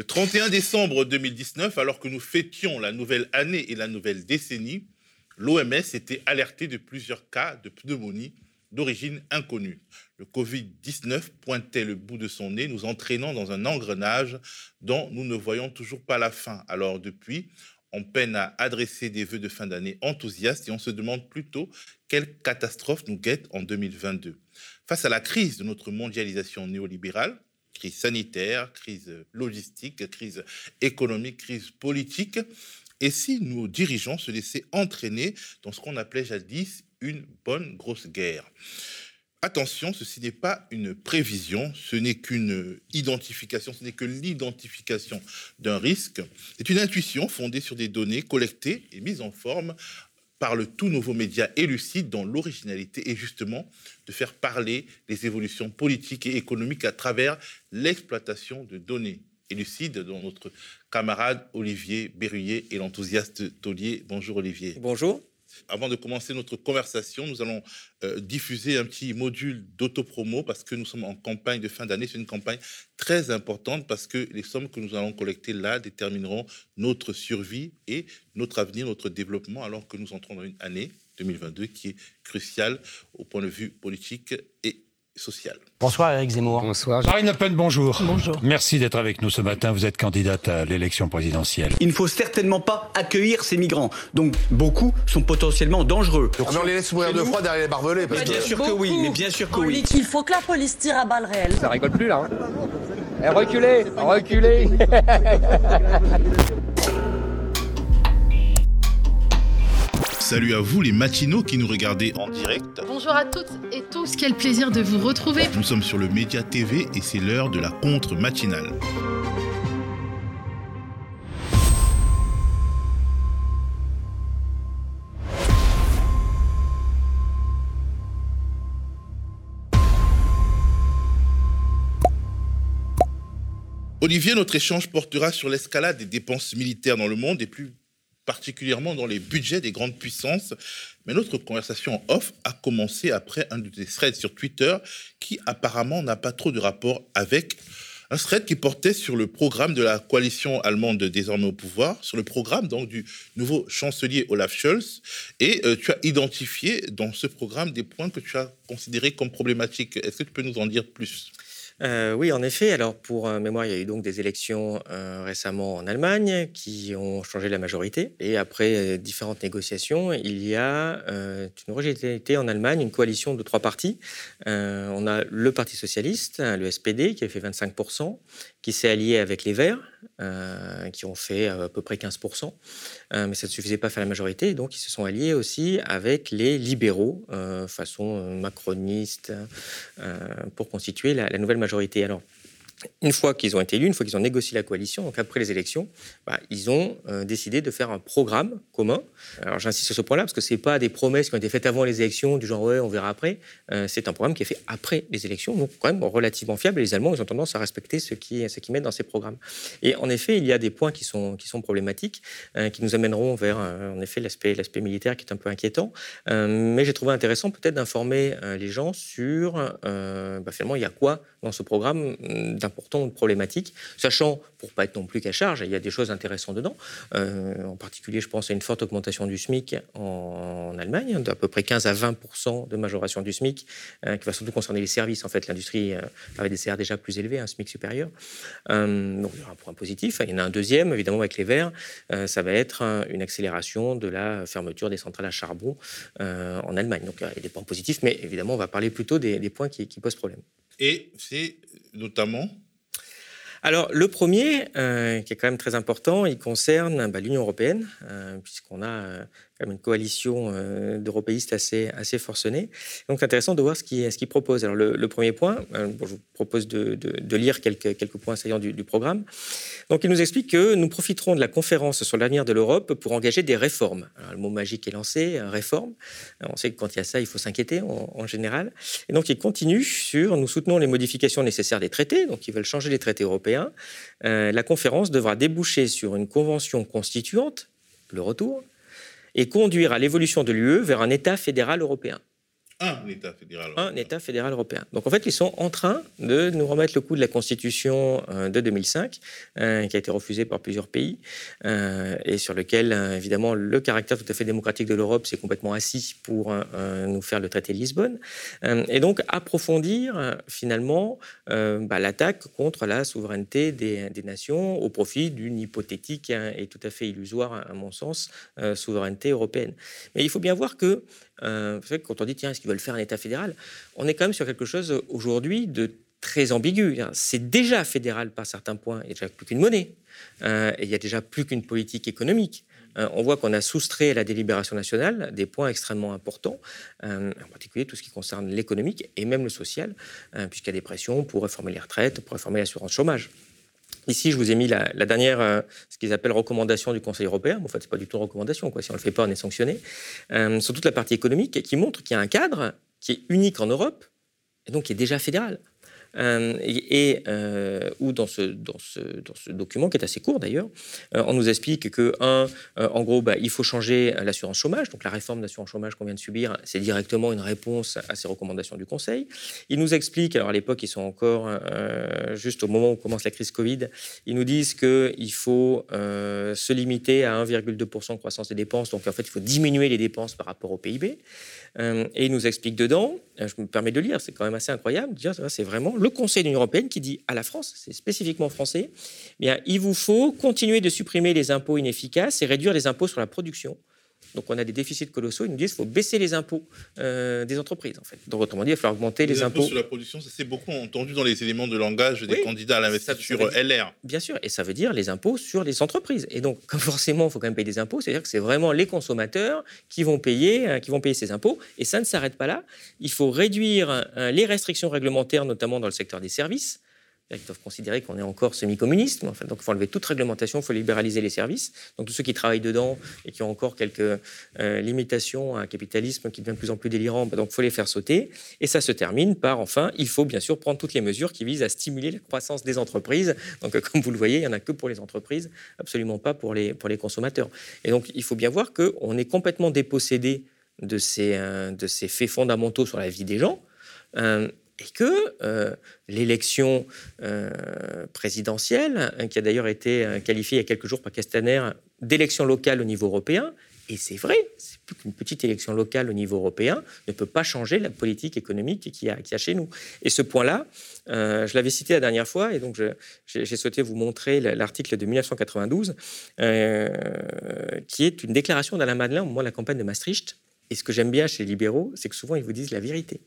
Le 31 décembre 2019, alors que nous fêtions la nouvelle année et la nouvelle décennie, l'OMS était alertée de plusieurs cas de pneumonie d'origine inconnue. Le Covid-19 pointait le bout de son nez, nous entraînant dans un engrenage dont nous ne voyons toujours pas la fin. Alors depuis, on peine à adresser des vœux de fin d'année enthousiastes et on se demande plutôt quelle catastrophe nous guette en 2022. Face à la crise de notre mondialisation néolibérale, crise sanitaire, crise logistique, crise économique, crise politique. Et si nos dirigeants se laissaient entraîner dans ce qu'on appelait jadis une bonne grosse guerre? Attention, ceci n'est pas une prévision, ce n'est qu'une identification, ce n'est que l'identification d'un risque. C'est une intuition fondée sur des données collectées et mises en forme par le tout nouveau média Élucide, dont l'originalité est justement de faire parler les évolutions politiques et économiques à travers l'exploitation de données. Élucide, dont notre camarade Olivier Berruyer et l'enthousiaste Taulier. Bonjour Olivier. Bonjour. Avant de commencer notre conversation, nous allons euh, diffuser un petit module d'autopromo parce que nous sommes en campagne de fin d'année. C'est une campagne très importante parce que les sommes que nous allons collecter là détermineront notre survie et notre avenir, notre développement, alors que nous entrons dans une année 2022 qui est cruciale au point de vue politique et Bonsoir Eric Zemmour. Bonsoir. Marine Le Pen, bonjour. Bonjour. Merci d'être avec nous ce matin. Vous êtes candidate à l'élection présidentielle. Il ne faut certainement pas accueillir ces migrants. Donc beaucoup sont potentiellement dangereux. Ah, mais on les laisse mourir de froid derrière les barbelés. Parce bien sûr que oui, mais bien sûr que oui. Il faut que la police tire à balles réelles. Ça rigole plus là. Hein. Eh, reculez, reculez. Salut à vous les matinaux qui nous regardez en direct. Bonjour à toutes et tous, quel plaisir de vous retrouver. Nous sommes sur le Média TV et c'est l'heure de la contre matinale. Olivier, notre échange portera sur l'escalade des dépenses militaires dans le monde et plus particulièrement dans les budgets des grandes puissances. Mais notre conversation off a commencé après un des threads sur Twitter qui apparemment n'a pas trop de rapport avec un thread qui portait sur le programme de la coalition allemande désormais au pouvoir, sur le programme donc du nouveau chancelier Olaf Scholz. Et euh, tu as identifié dans ce programme des points que tu as considérés comme problématiques. Est-ce que tu peux nous en dire plus? Euh, oui, en effet. Alors, pour euh, mémoire, il y a eu donc des élections euh, récemment en Allemagne qui ont changé la majorité. Et après différentes négociations, il y a une en Allemagne, une coalition de trois partis. on a le Parti socialiste, le SPD, qui a fait 25%, qui s'est allié avec les Verts, qui ont fait à peu près 15%. mais ça ne suffisait pas à faire la majorité. Donc, ils se sont alliés aussi avec les libéraux, façon macroniste, pour constituer la, la nouvelle majorité majorité. Alors, une fois qu'ils ont été élus, une fois qu'ils ont négocié la coalition, donc après les élections, bah, ils ont euh, décidé de faire un programme commun. Alors j'insiste sur ce point-là parce que ce n'est pas des promesses qui ont été faites avant les élections, du genre ouais, on verra après. Euh, c'est un programme qui est fait après les élections, donc quand même relativement fiable. Et les Allemands, ils ont tendance à respecter ce qu'ils ce qui mettent dans ces programmes. Et en effet, il y a des points qui sont, qui sont problématiques, euh, qui nous amèneront vers, en effet, l'aspect militaire qui est un peu inquiétant. mais j'ai trouvé intéressant peut-être d'informer les gens sur, bah, finalement, il y a quoi dans ce programme importantes problématiques, sachant, pour pas être non plus qu'à charge, il y a des choses intéressantes dedans. Euh, en particulier, je pense à une forte augmentation du SMIC en, Allemagne, d'à peu près 15 à 20 de majoration du SMIC, euh, qui va surtout concerner les services. En fait, l'industrie euh, avait des salaires déjà plus élevés, un SMIC supérieur. donc, il y aura un point positif. Il y en a un deuxième, évidemment, avec les Verts, ça va être une accélération de la fermeture des centrales à charbon en Allemagne. Donc, il y a des points positifs, mais évidemment, on va parler plutôt des, points qui posent problème. Et c'est notamment alors, le premier, euh, qui est quand même très important, il concerne bah, l'Union européenne, euh, puisqu'on a euh, une coalition euh, d'européistes assez, assez forcenée. Donc, intéressant de voir ce qu'il ce qui propose. Alors, le, premier point, euh, je vous propose de, lire quelques, points saillants du, programme. Donc, il nous explique que nous profiterons de la conférence sur l'avenir de l'Europe pour engager des réformes. Le mot magique est lancé, euh, réforme. on sait que quand il y a ça, il faut s'inquiéter en, général. Et donc, il continue sur nous soutenons les modifications nécessaires des traités. Donc, ils veulent changer les traités européens. la conférence devra déboucher sur une convention constituante, le retour, et conduire à l'évolution de l'UE vers un État fédéral européen. Un État fédéral européen. Un État fédéral européen. Donc en fait, ils sont en train de nous remettre le coup de la Constitution euh, de 2005, euh, qui a été refusée par plusieurs pays, euh, et sur lequel, évidemment, le caractère tout à fait démocratique de l'Europe s'est complètement assis pour nous faire le traité de Lisbonne. et donc approfondir, finalement, bah, l'attaque contre la souveraineté des, des, nations au profit d'une hypothétique et tout à fait illusoire, à mon sens, souveraineté européenne. Mais il faut bien voir que euh, quand on dit, tiens, est-ce qu'ils veulent faire un État fédéral On est quand même sur quelque chose aujourd'hui de très ambigu. C'est déjà fédéral par certains points. Il n'y a déjà plus qu'une monnaie. Euh, il n'y a déjà plus qu'une politique économique. Euh, on voit qu'on a soustrait à la délibération nationale des points extrêmement importants, en particulier tout ce qui concerne l'économique et même le social, puisqu'il y a des pressions pour réformer les retraites, pour réformer l'assurance chômage. Ici, je vous ai mis la, dernière, euh, ce qu'ils appellent recommandation du Conseil européen. en fait, ce n'est pas du tout une recommandation. Si on ne le fait pas, on est sanctionné. Euh, sur toute la partie économique qui montre qu'il y a un cadre qui est unique en Europe et donc qui est déjà fédéral. Euh, et, euh, ou dans ce, dans, ce, dans ce, document, qui est assez court d'ailleurs, euh, on nous explique que, un, en gros, bah, il faut changer l'assurance chômage. Donc la réforme de l'assurance chômage qu'on vient de subir, c'est directement une réponse à ces recommandations du Conseil. Il nous explique, alors à l'époque, ils sont encore juste au moment où commence la crise Covid, ils nous disent qu'il faut se limiter à 1,2% de croissance des dépenses. Donc en fait, il faut diminuer les dépenses par rapport au PIB. Euh, et il nous explique dedans, euh, je me permets de lire, c'est quand même assez incroyable, dire c'est vraiment le Conseil de l'Union européenne qui dit à la France, c'est spécifiquement français, eh bien, il vous faut continuer de supprimer les impôts inefficaces et réduire les impôts sur la production donc on a des déficits colossaux. Ils nous disent qu'il faut baisser les impôts euh, des entreprises, en fait. Donc autrement dit, il va falloir augmenter les, les impôts. sur la production, ça s'est beaucoup entendu dans les éléments de langage des candidats à l'investiture LR. Bien sûr, et ça veut dire les impôts sur les entreprises. Et donc, comme forcément, il faut quand même payer des impôts, c'est-à-dire que c'est vraiment les consommateurs qui vont payer, euh, qui vont payer ces impôts. Et ça ne s'arrête pas là. Il faut réduire euh, les restrictions réglementaires, notamment dans le secteur des services. Ils doivent considérer qu'on est encore semi-communiste. donc, il faut enlever toute réglementation, il faut libéraliser les services. Donc, tous ceux qui travaillent dedans et qui ont encore quelques euh, limitations à un capitalisme qui devient de plus en plus délirant, bah, donc, il faut les faire sauter. Et ça se termine par, enfin, il faut bien sûr prendre toutes les mesures qui visent à stimuler la croissance des entreprises. Donc, euh, comme vous le voyez, il n'y en a que pour les entreprises, absolument pas pour les, pour les consommateurs. Et donc, il faut bien voir qu'on est complètement dépossédé de ces, euh, de ces faits fondamentaux sur la vie des gens et que euh, l'élection euh, présidentielle, hein, qui a d'ailleurs été euh, qualifiée il y a quelques jours par Castaner d'élection locale au niveau européen, et c'est vrai, c'est plus qu'une petite élection locale au niveau européen, ne peut pas changer la politique économique qu'il y, a chez nous. Et ce point-là, je l'avais cité la dernière fois, et donc j'ai souhaité vous montrer l'article de 1992, qui est une déclaration d'Alain Madelin au moment de la campagne de Maastricht. Et ce que j'aime bien chez les libéraux, c'est que souvent ils vous disent la vérité.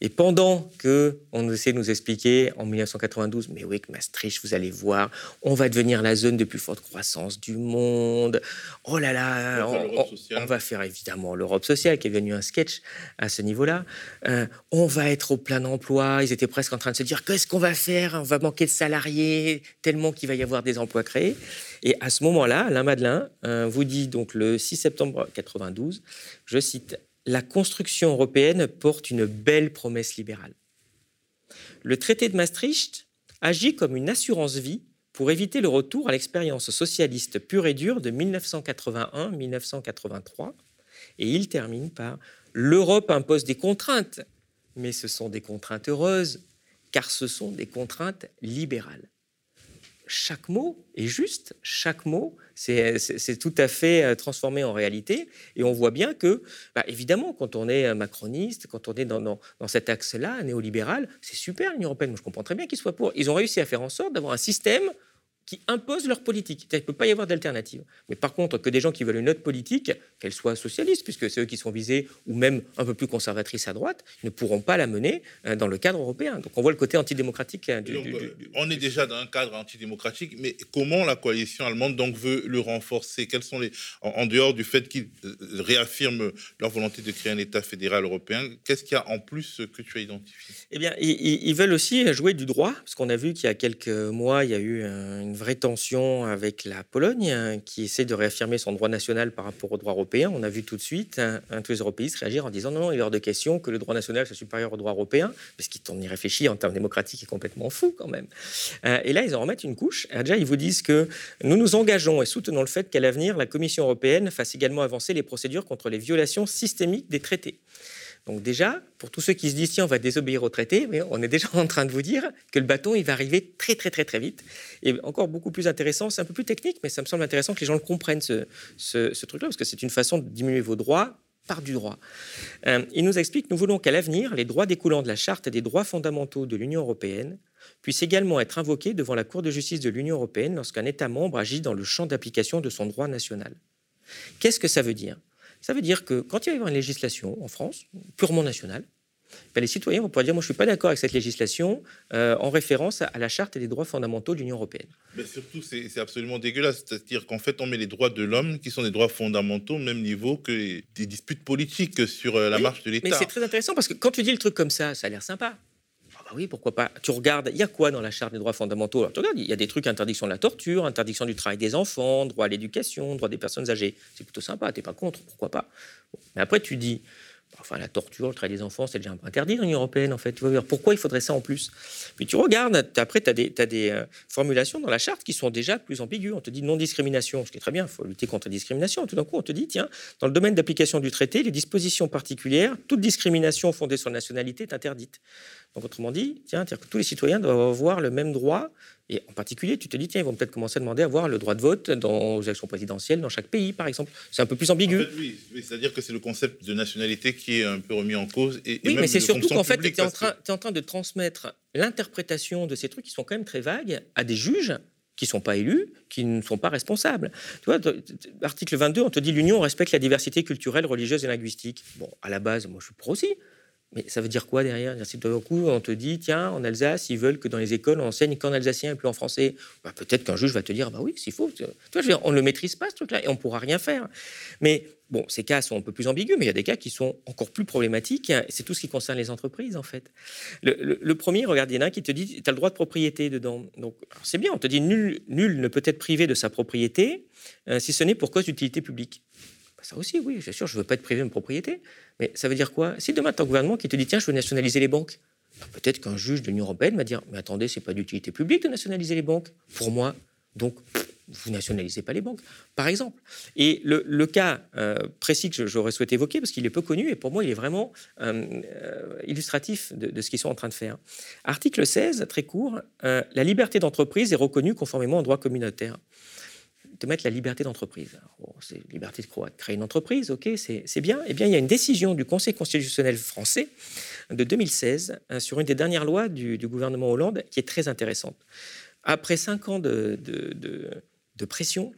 Et pendant que on essaie de nous expliquer en 1992, mais oui, que Maastricht, vous allez voir, on va devenir la zone de plus forte croissance du monde. Oh là là, on, va faire évidemment l'Europe sociale, qui est devenu un sketch à ce niveau-là. Euh, on va être au plein emploi. Ils étaient presque en train de se dire qu'est-ce qu'on va faire? On va manquer de salariés tellement qu'il va y avoir des emplois créés. Et à ce moment-là, Alain Madelin euh, vous dit donc le 6 septembre 92, je cite la construction européenne porte une belle promesse libérale. Le traité de Maastricht agit comme une assurance-vie pour éviter le retour à l'expérience socialiste pure et dure de 1981-1983. Et il termine par L'Europe impose des contraintes, mais ce sont des contraintes heureuses, car ce sont des contraintes libérales chaque mot est juste, chaque mot, c'est tout à fait euh, transformé en réalité. Et on voit bien que, bah, évidemment, quand on est macroniste, quand on est dans, dans, cet axe-là, néolibéral, c'est super l'Union européenne. je comprends très bien qu'ils soient pour. Ils ont réussi à faire en sorte d'avoir un système qui imposent leur politique. Il ne peut pas y avoir d'alternative. Mais par contre, que des gens qui veulent une autre politique, qu'elle soit socialiste, puisque c'est eux qui sont visés, ou même un peu plus conservatrice à droite, ne pourront pas la mener euh, dans le cadre européen. Donc on voit le côté antidémocratique. Euh, du, euh, on est déjà dans un cadre antidémocratique, mais comment la coalition allemande donc veut le renforcer? Quels sont les, en, dehors du fait qu'ils réaffirment leur volonté de créer un État fédéral européen, qu'est-ce qu'il y a en plus que tu as identifié? Eh bien, ils, ils veulent aussi jouer du droit, parce qu'on a vu qu'il y a quelques mois, il y a eu une vraie tension avec la Pologne, hein, qui essaie de réaffirmer son droit national par rapport au droit européen. On a vu tout de suite hein, tous les européistes réagir en disant non, non, il est hors de question que le droit national soit supérieur au droit européen, parce qu'on y réfléchit en termes démocratiques est complètement fou quand même. Euh, et là, ils en remettent une couche. déjà, ils vous disent que nous nous engageons et soutenons le fait qu'à l'avenir, la Commission européenne fasse également avancer les procédures contre les violations systémiques des traités. Donc déjà, pour tous ceux qui se disent tiens, on va désobéir au traité, mais on est déjà en train de vous dire que le bâton, il va arriver très très très très vite. Et encore beaucoup plus intéressant, c'est un peu plus technique, mais ça me semble intéressant que les gens le comprennent ce, truc-là, parce que c'est une façon de diminuer vos droits par du droit. Euh, il nous explique nous voulons qu'à l'avenir, les droits découlant de la charte des droits fondamentaux de l'Union européenne puissent également être invoqués devant la Cour de justice de l'Union européenne lorsqu'un État membre agit dans le champ d'application de son droit national. Qu'est-ce que ça veut dire? Ça veut dire que quand il va y avoir une législation en France, purement nationale, ben, les citoyens vont pouvoir dire Moi, je ne suis pas d'accord avec cette législation euh, en référence à la Charte et des droits fondamentaux de l'Union européenne. Mais surtout, c'est absolument dégueulasse. C'est-à-dire qu'en fait, on met les droits de l'homme, qui sont des droits fondamentaux, au même niveau que des disputes politiques sur euh, la marche de l'État. Mais c'est très intéressant parce que quand tu dis le truc comme ça, ça a l'air sympa. Ah oui, pourquoi pas. Tu regardes, il y a quoi dans la charte des droits fondamentaux? Tu regardes, il y a des trucs, interdiction de la torture, interdiction du travail des enfants, droit à l'éducation, droit des personnes âgées. C'est plutôt sympa, t'es pas contre, pourquoi pas. Mais après, tu dis, Enfin, la torture, le travail des enfants, c'est déjà interdit dans l'Union européenne, en fait. Tu vois, pourquoi il faudrait ça en plus? Puis tu regardes, après, tu as des, des euh, formulations dans la charte qui sont déjà plus ambiguës. On te dit non-discrimination, ce qui est très bien, il faut lutter contre la discrimination. Tout d'un coup, on te dit, tiens, dans le domaine d'application du traité, les dispositions particulières, toute discrimination fondée sur la nationalité est interdite. Donc, autrement dit, tiens, tous les citoyens doivent avoir le même droit. Et en particulier, tu te dis, tiens, ils vont peut-être commencer à demander à avoir le droit de vote dans les élections présidentielles dans chaque pays, par exemple. C'est un peu plus ambigu. oui, c'est-à-dire que c'est le concept de nationalité qui est un peu remis en cause. Et, oui, mais c'est surtout qu'en fait, tu es, es, en train de transmettre l'interprétation de ces trucs qui sont quand même très vagues à des juges qui ne sont pas élus, qui ne sont pas responsables. Tu vois, article 22, on te dit l'Union respecte la diversité culturelle, religieuse et linguistique. Bon, à la base, moi je suis pour aussi. Mais ça veut dire quoi derrière? Si d'un coup, on te dit, tiens, en Alsace, ils veulent que dans les écoles, on enseigne qu'en alsacien et plus en français. Bah, peut-être qu'un juge va te dire, bah oui, s'il faut. Tu vois, on ne le maîtrise pas, ce truc-là, et on ne pourra rien faire. Mais bon, ces cas sont un peu plus ambigus, mais il y a des cas qui sont encore plus problématiques. C'est tout ce qui concerne les entreprises, en fait. Le, premier, regarde, il y en a un qui te dit, tu as le droit de propriété dedans. Donc, c'est bien, on te dit, nul, nul ne peut être privé de sa propriété, euh, si ce n'est pour cause d'utilité publique. Bah, ça aussi, oui, bien sûr, je ne veux pas être privé de ma propriété. Mais ça veut dire quoi? Si demain, tu as un gouvernement qui te dit, tiens, je veux nationaliser les banques, bah, peut-être qu'un juge de l'Union européenne va dire, mais attendez, c'est pas d'utilité publique de nationaliser les banques. Pour moi, donc, vous nationalisez pas les banques, par exemple. Et le, cas euh, précis que j'aurais souhaité évoquer, parce qu'il est peu connu, et pour moi, il est vraiment euh, euh, illustratif de, ce qu'ils sont en train de faire. Article 16, très court, la liberté d'entreprise est reconnue conformément au droit communautaire de mettre la liberté d'entreprise. c'est liberté de créer une entreprise, ok, c'est bien. Eh bien, il y a une décision du Conseil constitutionnel français de 2016 hein, sur une des dernières lois du, gouvernement Hollande qui est très intéressante. Après cinq ans de, de, pression,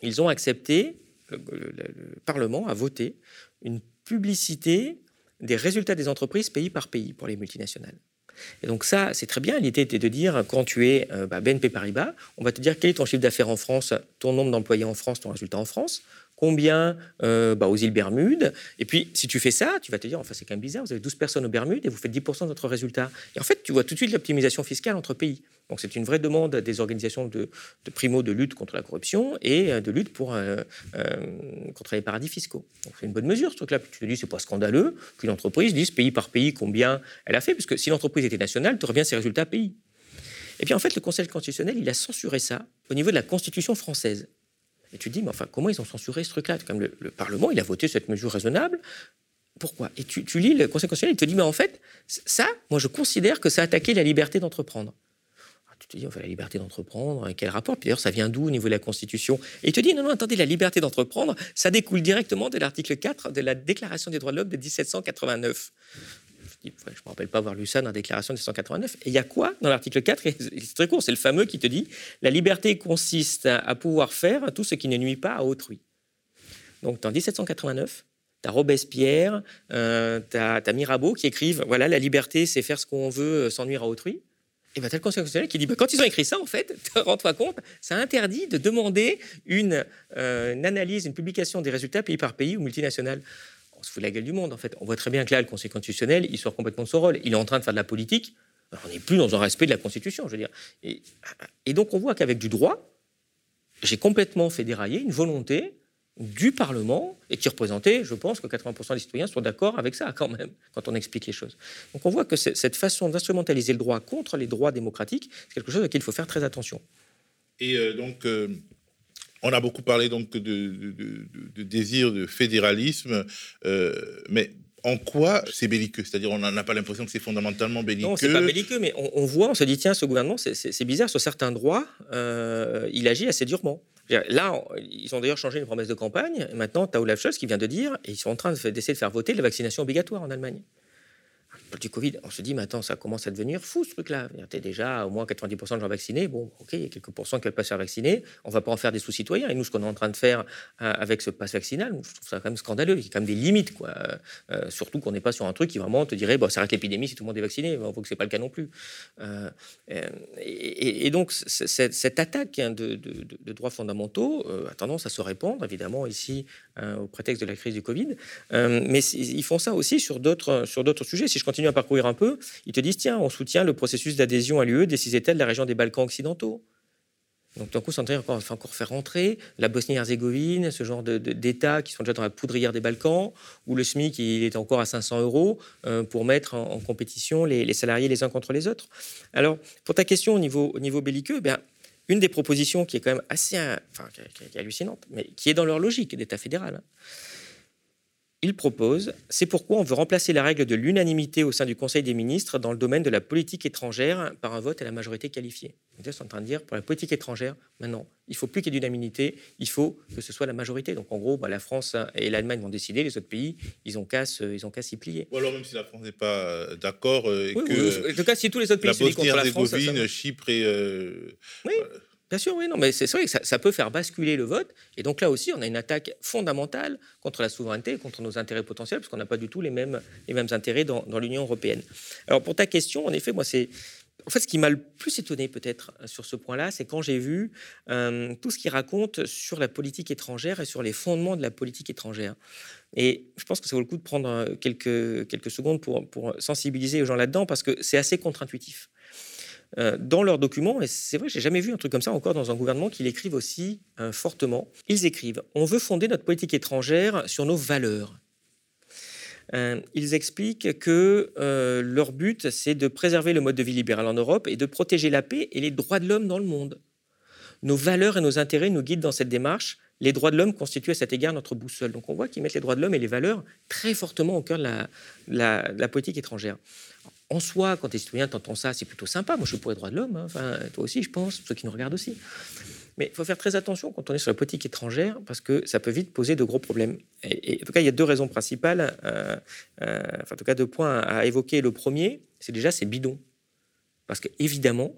ils ont accepté, le, Parlement a voté une publicité des résultats des entreprises pays par pays pour les multinationales. Et donc ça, c'est très bien. L'idée était de dire, quand tu es euh, bah, BNP Paribas, on va te dire quel est ton chiffre d'affaires en France, ton nombre d'employés en France, ton résultat en France, combien euh, bah, aux îles Bermudes. Et puis, si tu fais ça, tu vas te dire, enfin, c'est quand même bizarre, vous avez 12 personnes aux Bermudes et vous faites 10% de votre résultat. Et en fait, tu vois tout de suite l'optimisation fiscale entre pays. Donc, c'est une vraie demande des organisations de, primo de lutte contre la corruption et euh, de lutte pour, euh, contre les paradis fiscaux. Donc, c'est une bonne mesure, ce truc-là. tu te dis, c'est pas scandaleux qu'une entreprise dise pays par pays combien elle a fait, puisque si l'entreprise était nationale, tu reviens ses résultats pays. Et puis en fait, le Conseil constitutionnel, il a censuré ça au niveau de la Constitution française. Et tu te dis, mais enfin, comment ils ont censuré ce truc-là? Comme le, Parlement, il a voté cette mesure raisonnable. Pourquoi? Et tu, lis le Conseil constitutionnel, il te dit, mais en fait, ça, moi, je considère que ça a attaqué la liberté d'entreprendre. Tu te dis, enfin, la liberté d'entreprendre, quel rapport? Puis d'ailleurs, ça vient d'où au niveau de la Constitution? Et il te dit, non, non, attendez, la liberté d'entreprendre, ça découle directement de l'article 4 de la Déclaration des droits de l'homme de 1789 je ne me rappelle pas avoir lu ça dans la déclaration de 189. Et il y a quoi dans l'article 4 C'est très court, c'est le fameux qui te dit La liberté consiste à pouvoir faire tout ce qui ne nuit pas à autrui. Donc, en 1789, tu as Robespierre, euh, as, Mirabeau qui écrivent Voilà, la liberté, c'est faire ce qu'on veut sans nuire à autrui. Et bien, tu as le Conseil constitutionnel qui dit bah, quand ils ont écrit ça, en fait, rends-toi compte, ça interdit de demander une, euh, une, analyse, une publication des résultats pays par pays ou multinationales on se fout la gueule du monde, en fait. On voit très bien que là, le Conseil constitutionnel, il sort complètement de son rôle. Il est en train de faire de la politique. on n'est plus dans un respect de la Constitution, je veux dire. Et, donc, on voit qu'avec du droit, j'ai complètement fait dérailler une volonté du Parlement et qui représentait, je pense que 80% des citoyens sont d'accord avec ça quand même, quand on explique les choses. Donc on voit que cette façon d'instrumentaliser le droit contre les droits démocratiques, c'est quelque chose auquel il faut faire très attention. Et euh, donc, euh, on a beaucoup parlé donc de, désir de fédéralisme, euh, mais En quoi c'est belliqueux? C'est-à-dire, on n'a pas l'impression que c'est fondamentalement belliqueux? Non, c'est pas belliqueux, mais on, voit, on se dit, tiens, ce gouvernement, c'est bizarre, sur certains droits, euh, il agit assez durement. Là, ils ont d'ailleurs changé les promesses de campagne. Maintenant, tu as Olaf Scholz qui vient de dire, et ils sont en train d'essayer de faire voter la vaccination obligatoire en Allemagne du Covid, on se dit, mais attends, ça commence à devenir fou ce truc-là. Tu es déjà au moins 90% de gens vaccinés. Bon, ok, il y a quelques pourcents qui ne veulent pas se faire vacciner. On va pas en faire des sous-citoyens. Et nous, ce qu'on est en train de faire euh, avec ce passe vaccinal, je trouve ça quand même scandaleux. Il y a quand même des limites, quoi. Euh, euh, surtout qu'on n'est pas sur un truc qui vraiment te dirait, bon, ça arrête l'épidémie si tout le monde est vacciné. On voit que ce n'est pas le cas non plus. Et, donc, cette attaque hein, de, droits fondamentaux a tendance à se répandre, évidemment, ici, au prétexte de la crise du Covid. mais ils font ça aussi sur d'autres sujets. Si je continue à parcourir un peu, ils te disent tiens, on soutient le processus d'adhésion à l'UE des six États de la région des Balkans occidentaux. Donc, d'un coup, ça encore, encore faire rentrer la Bosnie-Herzégovine, ce genre d'États qui sont déjà dans la poudrière des Balkans, où le SMIC il est encore à 500 euros euh, pour mettre en, compétition les, salariés les uns contre les autres. Alors, pour ta question au niveau, au niveau belliqueux, bien, une des propositions qui est quand même assez enfin, qui est hallucinante, mais qui est dans leur logique d'État fédéral, hein, il propose, c'est pourquoi on veut remplacer la règle de l'unanimité au sein du Conseil des ministres dans le domaine de la politique étrangère par un vote à la majorité qualifiée. Ils sont en train de dire, pour la politique étrangère, maintenant, il faut plus qu'il y ait d'unanimité, il faut que ce soit la majorité. Donc en gros, bah, la France et l'Allemagne vont décider, les autres pays, ils ont qu'à s'y plier. Ou alors même si la France n'est pas euh, d'accord, euh, en tout cas, si tous les autres pays se contre la France, Chypre et euh, oui. Bien sûr, oui, non, mais c'est vrai que ça, peut faire basculer le vote. Et donc là aussi, on a une attaque fondamentale contre la souveraineté, contre nos intérêts potentiels, parce qu'on n'a pas du tout les mêmes, les mêmes intérêts dans, l'Union européenne. Alors pour ta question, en effet, moi, c'est en fait, ce qui m'a le plus étonné peut-être sur ce point-là, c'est quand j'ai vu euh, tout ce qu'il raconte sur la politique étrangère et sur les fondements de la politique étrangère. Et je pense que ça vaut le coup de prendre euh, quelques, quelques secondes pour, pour sensibiliser les gens là-dedans, parce que c'est assez contre-intuitif. Euh, dans leurs documents, et c'est vrai, j'ai jamais vu un truc comme ça encore dans un gouvernement qu'ils écrivent aussi euh, fortement. Ils écrivent On veut fonder notre politique étrangère sur nos valeurs. Euh, ils expliquent que leur but, c'est de préserver le mode de vie libéral en Europe et de protéger la paix et les droits de l'homme dans le monde. Nos valeurs et nos intérêts nous guident dans cette démarche. Les droits de l'homme constituent à cet égard notre boussole. Donc on voit qu'ils mettent les droits de l'homme et les valeurs très fortement au cœur de la politique étrangère en soi, quand tu es citoyen, ça, c'est plutôt sympa. Moi, je suis pour les droits de l'homme. Hein. Enfin, toi aussi, je pense, ceux qui nous regardent aussi. Mais il faut faire très attention quand on est sur la politique étrangère, parce que ça peut vite poser de gros problèmes. Et, en tout cas, il y a deux raisons principales, euh, euh, enfin, en tout cas, deux points à évoquer. Le premier, c'est déjà, c'est bidon. Parce que, évidemment,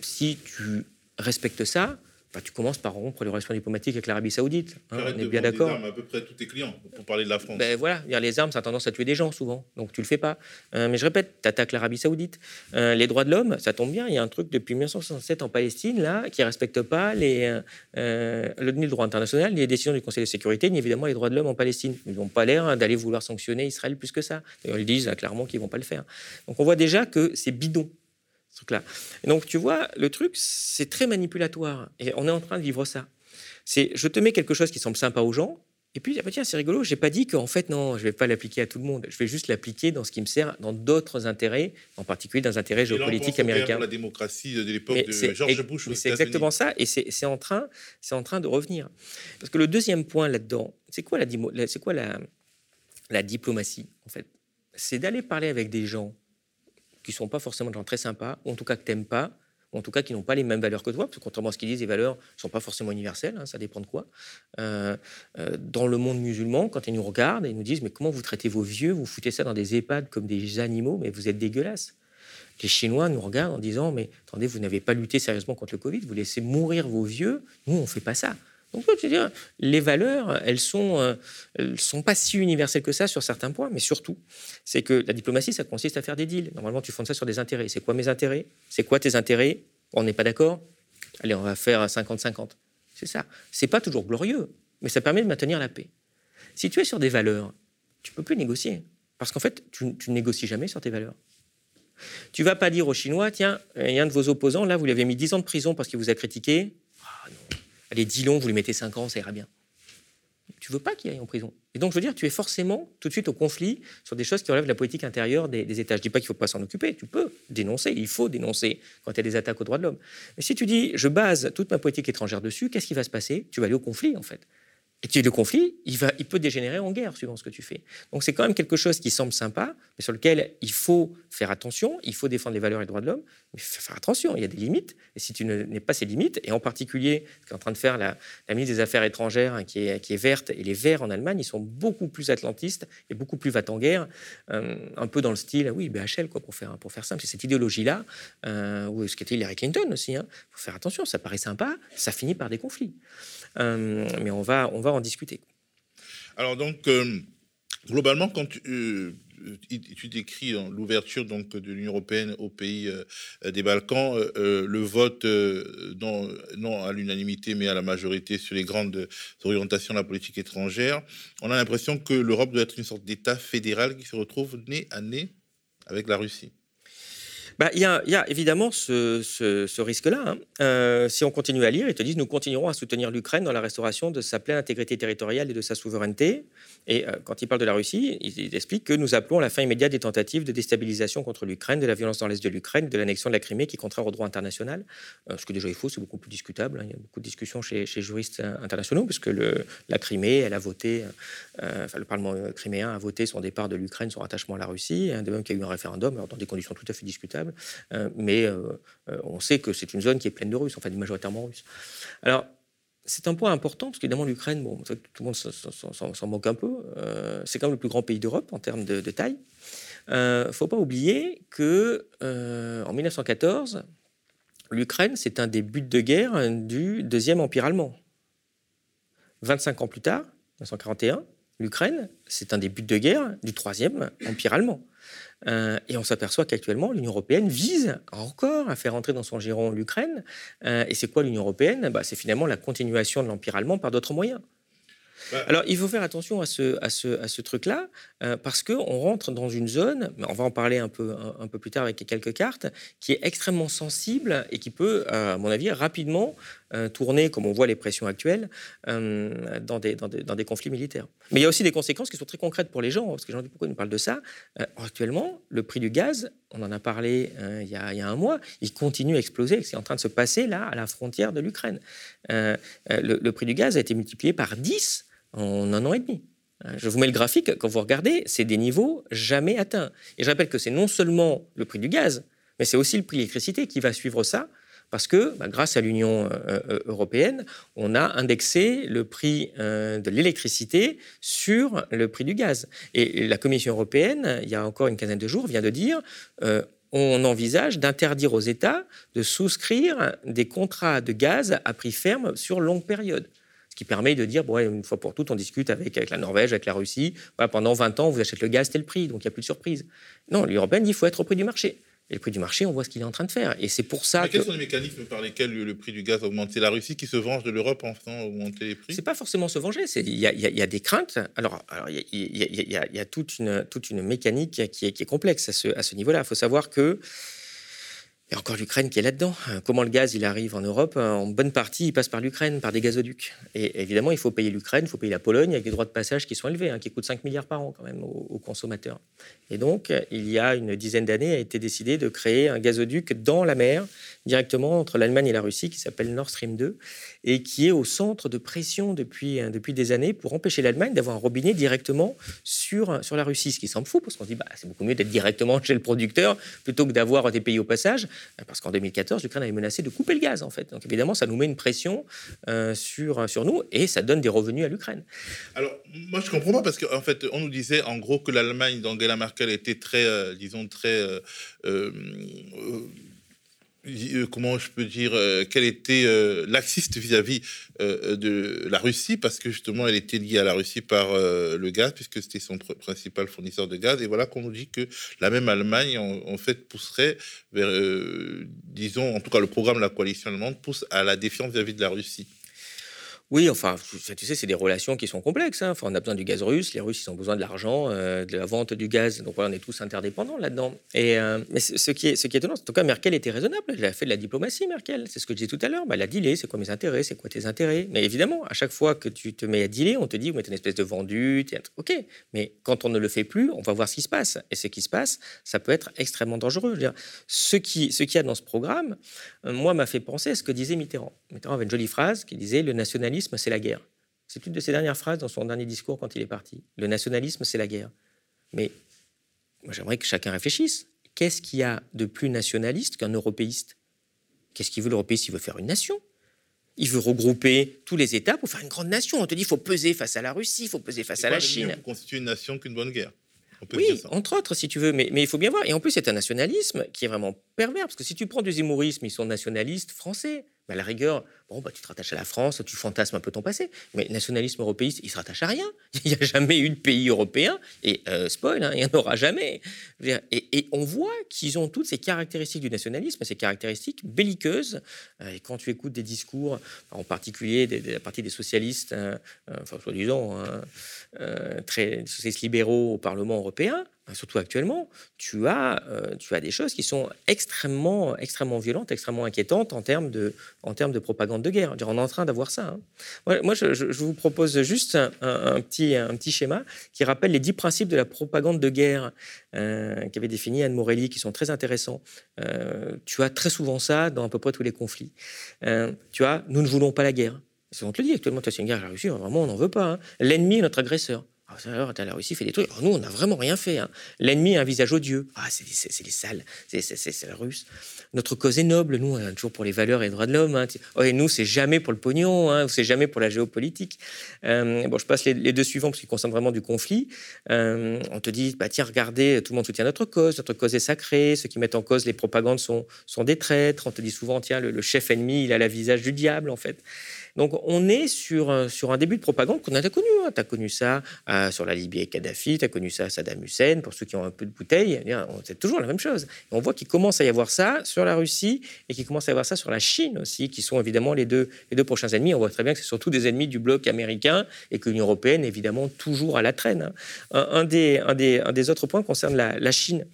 si tu respectes ça, bah, tu commences par rompre les relations diplomatiques avec l'Arabie Saoudite. Hein, on est bien d'accord. à peu près tous tes clients, pour parler de la France. Ben voilà, les armes, ça a tendance à tuer des gens souvent, donc tu le fais pas. Euh, mais je répète, tu attaques l'Arabie Saoudite. Euh, les droits de l'homme, ça tombe bien, il y a un truc depuis 1967 en Palestine là qui respecte pas les, euh, le, droit international, ni les décisions du Conseil de sécurité, ni évidemment les droits de l'homme en Palestine. Ils n'ont pas l'air d'aller vouloir sanctionner Israël plus que ça. Ils disent clairement qu'ils vont pas le faire. Donc on voit déjà que c'est bidon donc, tu vois, le truc, c'est très manipulatoire. Et on est en train de vivre ça. C'est, je te mets quelque chose qui semble sympa aux gens, et puis, ah bah tiens, c'est rigolo, j'ai pas dit qu'en fait, non, je vais pas l'appliquer à tout le monde. Je vais juste l'appliquer dans ce qui me sert dans d'autres intérêts, en particulier dans les intérêts géopolitiques américains. la démocratie de l'époque de George Bush. C'est exactement ça, et c'est en, train, en train de revenir. Parce que le deuxième point là-dedans, c'est quoi, la, c'est quoi la, la diplomatie, en fait? C'est d'aller parler avec des gens qui ne sont pas forcément des gens très sympas, ou en tout cas que tu n'aimes pas, ou en tout cas qui n'ont pas les mêmes valeurs que toi, parce que contrairement à ce qu'ils disent, les valeurs ne sont pas forcément universelles, hein, ça dépend de quoi. Euh, euh, dans le monde musulman, quand ils nous regardent, ils nous disent, mais comment vous traitez vos vieux, vous foutez ça dans des EHPAD comme des animaux, mais vous êtes dégueulasses. Les Chinois nous regardent en disant, mais attendez, vous n'avez pas lutté sérieusement contre le Covid, vous laissez mourir vos vieux, nous on ne fait pas ça. Donc, dire, les valeurs, elles sont, euh, sont pas si universelles que ça sur certains points, mais surtout, c'est que la diplomatie, ça consiste à faire des deals. Normalement, tu fondes ça sur des intérêts. C'est quoi mes intérêts? C'est quoi tes intérêts? On n'est pas d'accord? Allez, on va faire 50-50. C'est ça. C'est pas toujours glorieux, mais ça permet de maintenir la paix. Si tu es sur des valeurs, tu peux plus négocier, parce qu'en fait, tu, ne négocies jamais sur tes valeurs. Tu vas pas dire aux Chinois, tiens, il y a un de vos opposants, là, vous lui avez mis 10 ans de prison parce qu'il vous a critiqué. Ah non Allez, dis-le, vous lui mettez 5 ans, ça ira bien. Tu veux pas qu'il aille en prison. Et donc, je veux dire, tu es forcément tout de suite au conflit sur des choses qui relèvent de la politique intérieure des, États. Je dis pas qu'il ne faut pas s'en occuper. Tu peux dénoncer, il faut dénoncer quand il y a des attaques aux droits de l'homme. Mais si tu dis, je base toute ma politique étrangère dessus, qu'est-ce qui va se passer? Tu vas aller au conflit, en fait. Et le conflit, il, va, il peut dégénérer en guerre suivant ce que tu fais. Donc c'est quand même quelque chose qui semble sympa, mais sur lequel il faut faire attention, il faut défendre les valeurs et les droits de l'homme, mais il faut faire attention, il y a des limites. Et si tu n'es pas ces limites, et en particulier ce qu'est en train de faire la, ministre des Affaires étrangères, hein, qui, est, qui, est, verte, et les Verts en Allemagne, ils sont beaucoup plus atlantistes et beaucoup plus va en guerre, euh, un peu dans le style, oui, BHL, quoi, pour faire, pour faire simple. C'est cette idéologie-là, euh, ou ce qu'était Hillary Clinton aussi. Il hein. faut faire attention, ça paraît sympa, ça finit par des conflits. Euh, mais on va, on va discuter. Alors donc, euh, globalement, quand tu, euh, décris l'ouverture donc de l'Union européenne aux pays des Balkans, le vote non à l'unanimité mais à la majorité sur les grandes orientations de la politique étrangère, on a l'impression que l'Europe doit être une sorte d'État fédéral qui se retrouve nez à nez avec la Russie. Bah, il y, a, évidemment ce, risque-là. Hein. Euh, si on continue à lire, ils te disent nous continuerons à soutenir l'Ukraine dans la restauration de sa pleine intégrité territoriale et de sa souveraineté. Et euh, quand ils parlent de la Russie, ils, expliquent que nous appelons à la fin immédiate des tentatives de déstabilisation contre l'Ukraine, de la violence dans l'est de l'Ukraine, de l'annexion de la Crimée qui est contraire au droit international. Euh, ce que déjà est faux, c'est beaucoup plus discutable. Hein. Il y a beaucoup de discussions chez, chez juristes internationaux, puisque le, la Crimée, elle a voté, enfin, le Parlement criméen a voté son départ de l'Ukraine, son rattachement à la Russie, hein, de même qu'il y a eu un référendum, alors dans des conditions tout à fait discutables. Euh, mais euh, euh, on sait que c'est une zone qui est pleine de Russes, enfin majoritairement Russes. Alors, c'est un point important, parce qu'évidemment, l'Ukraine, bon, tout le monde s'en moque un peu, c'est quand même le plus grand pays d'Europe en termes de, taille. Il ne faut pas oublier que en 1914, l'Ukraine, c'est un des buts de guerre du deuxième empire allemand. 25 ans plus tard, 1941, l'Ukraine, c'est un des buts de guerre du troisième empire allemand. Euh, et on s'aperçoit qu'actuellement, l'Union européenne vise encore à faire entrer dans son giron l'Ukraine. Euh, et c'est quoi l'Union européenne? Bah, C'est finalement la continuation de l'Empire allemand par d'autres moyens. Bah, Alors, il faut faire attention à ce, truc-là, euh, parce qu'on rentre dans une zone, on va en parler un peu, plus tard avec quelques cartes, qui est extrêmement sensible et qui peut, à mon avis, rapidement euh, tourner, comme on voit les pressions actuelles, euh, dans, des, conflits militaires. Mais il y a aussi des conséquences qui sont très concrètes pour les gens, parce que j'en dis pourquoi ils nous parlent de ça. actuellement, le prix du gaz, on en a parlé il y a, il, y a, un mois, il continue à exploser, c'est en train de se passer là, à la frontière de l'Ukraine. Le, le prix du gaz a été multiplié par 10 en un an et demi. Euh, je vous mets le graphique, quand vous regardez, c'est des niveaux jamais atteints. Et je rappelle que c'est non seulement le prix du gaz, mais c'est aussi le prix de l'électricité qui va suivre ça, parce que bah, grâce à l'Union euh, euh, européenne, on a indexé le prix de l'électricité sur le prix du gaz. Et la Commission européenne, il y a encore une quinzaine de jours, vient de dire on envisage d'interdire aux États de souscrire des contrats de gaz à prix ferme sur longue période qui permet de dire, bon, une fois pour toutes, on discute avec, avec la Norvège, avec la Russie. pendant 20 ans, on vous achète le gaz, tel prix, donc il n'y a plus de surprise. Non, l'Union européenne dit qu'il faut être au prix du marché. Et le prix du marché, on voit ce qu'il est en train de faire. Et c'est pour ça Mais quels sont les mécanismes par lesquels le, prix du gaz augmente? C'est la Russie qui se venge de l'Europe en faisant augmenter les prix? C'est pas forcément se venger. Il y, y, a des craintes. Alors, il y, a, toute, une, toute une mécanique qui est, qui est complexe à ce, à ce niveau-là. Il faut savoir que et encore l'Ukraine qui est là-dedans. Euh, comment le gaz il arrive en Europe euh, En bonne partie, il passe par l'Ukraine, par des gazoducs. Et évidemment, il faut payer l'Ukraine, il faut payer la Pologne avec des droits de passage qui sont élevés, hein, qui coûtent 5 milliards par an quand même aux, consommateurs. Et donc, il y a une dizaine d'années, a été décidé de créer un gazoduc dans la mer, directement entre l'Allemagne et la Russie, qui s'appelle Nord Stream 2, et qui est au centre de pression depuis, euh, depuis des années pour empêcher l'Allemagne d'avoir un robinet directement sur, sur la Russie. Ce qui semble fou, parce qu'on se dit, bah, c'est beaucoup mieux d'être directement chez le producteur plutôt que d'avoir des pays au passage. Parce qu'en 2014, l'Ukraine avait menacé de couper le gaz, en fait. Donc évidemment, ça nous met une pression euh, sur, sur nous et ça donne des revenus à l'Ukraine. Alors, moi, je comprends pas parce qu'en fait, on nous disait en gros que l'Allemagne d'Angela Merkel était très, euh, disons, très. Euh, euh, comment je peux dire, euh, qu'elle était euh, laxiste vis-à-vis de la Russie, parce que justement, elle était liée à la Russie par le gaz, puisque c'était son principal fournisseur de gaz. Et voilà qu'on nous dit que la même Allemagne, en, fait, pousserait vers, disons, en tout cas, le programme de la coalition allemande pousse à la défiance vis-à-vis de la Russie. Oui, enfin, tu sais, c'est des relations qui sont complexes. Hein. Enfin, on a besoin du gaz russe, les Russes, ils ont besoin de l'argent, euh, de la vente du gaz. Donc voilà, on est tous interdépendants là-dedans. Et euh, mais ce qui, est, étonnant, en tout cas, Merkel était raisonnable. Elle a fait de la diplomatie, Merkel. C'est ce que je disais tout à l'heure. Bah, elle a dealé, c'est quoi mes intérêts, c'est quoi tes intérêts? Mais évidemment, à chaque fois que tu te mets à dealer, on te dit, vous êtes une espèce de vendu. Ok, mais quand on ne le fait plus, on va voir ce qui se passe. Et ce qui se passe, ça peut être extrêmement dangereux. Ce qui, qu'il y a dans ce programme, euh, moi, m'a fait penser à ce que disait Mitterrand. Mitterrand avait une jolie phrase qui disait, le nationalisme, c'est la guerre. C'est une de ses dernières phrases dans son dernier discours quand il est parti. Le nationalisme, c'est la guerre. Mais moi, j'aimerais que chacun réfléchisse. Qu'est-ce qu'il y a de plus nationaliste qu'un européiste? Qu'est-ce qu'il veut l'européiste? Il veut faire une nation. Il veut regrouper tous les États pour faire une grande nation. On te dit il faut peser face à la Russie, il faut peser face à la Chine. Pour constituer une nation qu'une bonne guerre? oui, entre autres, si tu veux, mais, mais, il faut bien voir. Et en plus, c'est un nationalisme qui est vraiment pervers, parce que si tu prends du zimourisme, ils sont nationalistes français. Mais à la rigueur, bon, bah, tu te rattaches à la France, tu fantasmes un peu ton passé. Mais le nationalisme européiste, il se rattache à rien. Il n'y a jamais eu de pays européen, et euh, spoil, hein, il n'y en aura jamais. Et, on voit qu'ils ont toutes ces caractéristiques du nationalisme, ces caractéristiques belliqueuses. Euh, et quand tu écoutes des discours, en particulier de, la partie des socialistes, hein, euh, enfin, soi-disant, hein, très socialistes libéraux au Parlement européen, surtout actuellement, tu as, euh, tu as des choses qui sont extrêmement, extrêmement violentes, extrêmement inquiétantes en termes de, propagande de guerre. On est en train d'avoir ça. Hein. Moi, je, vous propose juste un, petit, schéma qui rappelle les dix principes de la propagande de guerre euh, qu'avait défini Anne Morelli, qui sont très intéressants. Euh, tu as très souvent ça dans à peu près tous les conflits. tu as, nous ne voulons pas la guerre. On te le dit actuellement, tu as une guerre à la Russie, vraiment, on n'en veut pas. Hein. L'ennemi est notre agresseur. Alors, la Russie fait des trucs. nous, on n'a vraiment rien fait. Hein. L'ennemi a un visage odieux. Ah, c'est les sales, c'est la russe. Notre cause est noble. Nous, on est toujours pour les valeurs et les droits de l'homme. Hein. Oh, et nous, c'est jamais pour le pognon, hein, c'est jamais pour la géopolitique. Euh, bon, je passe les, deux suivants parce qu'ils concernent vraiment du conflit. Euh, on te dit, bah, tiens, regardez, tout le monde soutient notre cause. Notre cause est sacrée. Ceux qui mettent en cause les propagandes sont, des traîtres. On te dit souvent, tiens, le chef ennemi, il a le visage du diable, en fait. Donc on est sur, sur un début de propagande qu'on a connu. Hein. Tu as connu ça euh, sur la Libye et Kadhafi, tu as connu ça à Saddam Hussein. Pour ceux qui ont un peu de bouteille, eh c'est toujours la même chose. on voit qu'il commence à y avoir ça sur la Russie et qu'il commence à y avoir ça sur la Chine aussi, qui sont évidemment les deux, les deux prochains ennemis. On voit très bien que c'est surtout des ennemis du bloc américain et que l'Union européenne, évidemment, toujours à la traîne. Hein. Un, des, un, des, un, des, autres points concerne la Chine.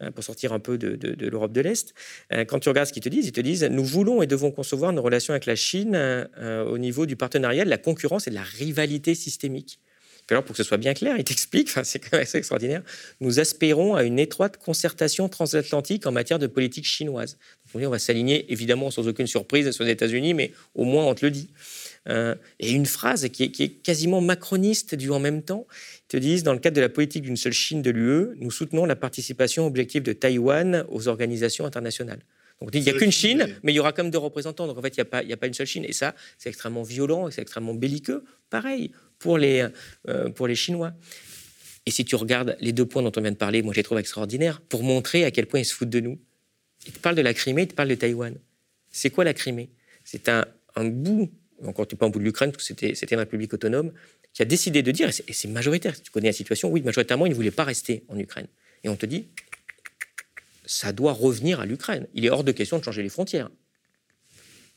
Euh, pour sortir un peu de, l'Europe de l'Est. Euh, quand tu regardes ce qu'ils te disent, ils te disent nous voulons et devons concevoir nos relations avec la Chine euh, au niveau du partenariat, de la concurrence et de la rivalité systémique. alors, pour que ce soit bien clair, il t'explique, c'est quand même assez extraordinaire, nous aspirons à une étroite concertation transatlantique en matière de politique chinoise. Donc, on va s'aligner, évidemment, sans aucune surprise sur les États-Unis, mais au moins on te le dit. Et une phrase qui est, qui est, quasiment macroniste du en même temps, te disent, dans le cadre de la politique d'une seule Chine de l'UE, nous soutenons la participation objective de Taïwan aux organisations internationales. Donc il n'y a qu'une Chine, mais il y aura quand même deux représentants. Donc en fait, il n'y a, pas, a pas une seule Chine. Et ça, c'est extrêmement violent et c'est extrêmement belliqueux. Pareil pour les, euh, pour les Chinois. Et si tu regardes les deux points dont on vient de parler, moi je les trouve extraordinaires, pour montrer à quel point ils se foutent de nous. Ils te parlent de la Crimée, ils te parlent de Taïwan. C'est quoi la Crimée? C'est un, un bout, encore tu pas un bout de l'Ukraine, c'était une république autonome, qui a décidé de dire, et c'est majoritaire, tu connais la situation, oui, majoritairement, il ne voulait pas rester en Ukraine. Et on te dit, ça doit revenir à l'Ukraine. Il est hors de question de changer les frontières.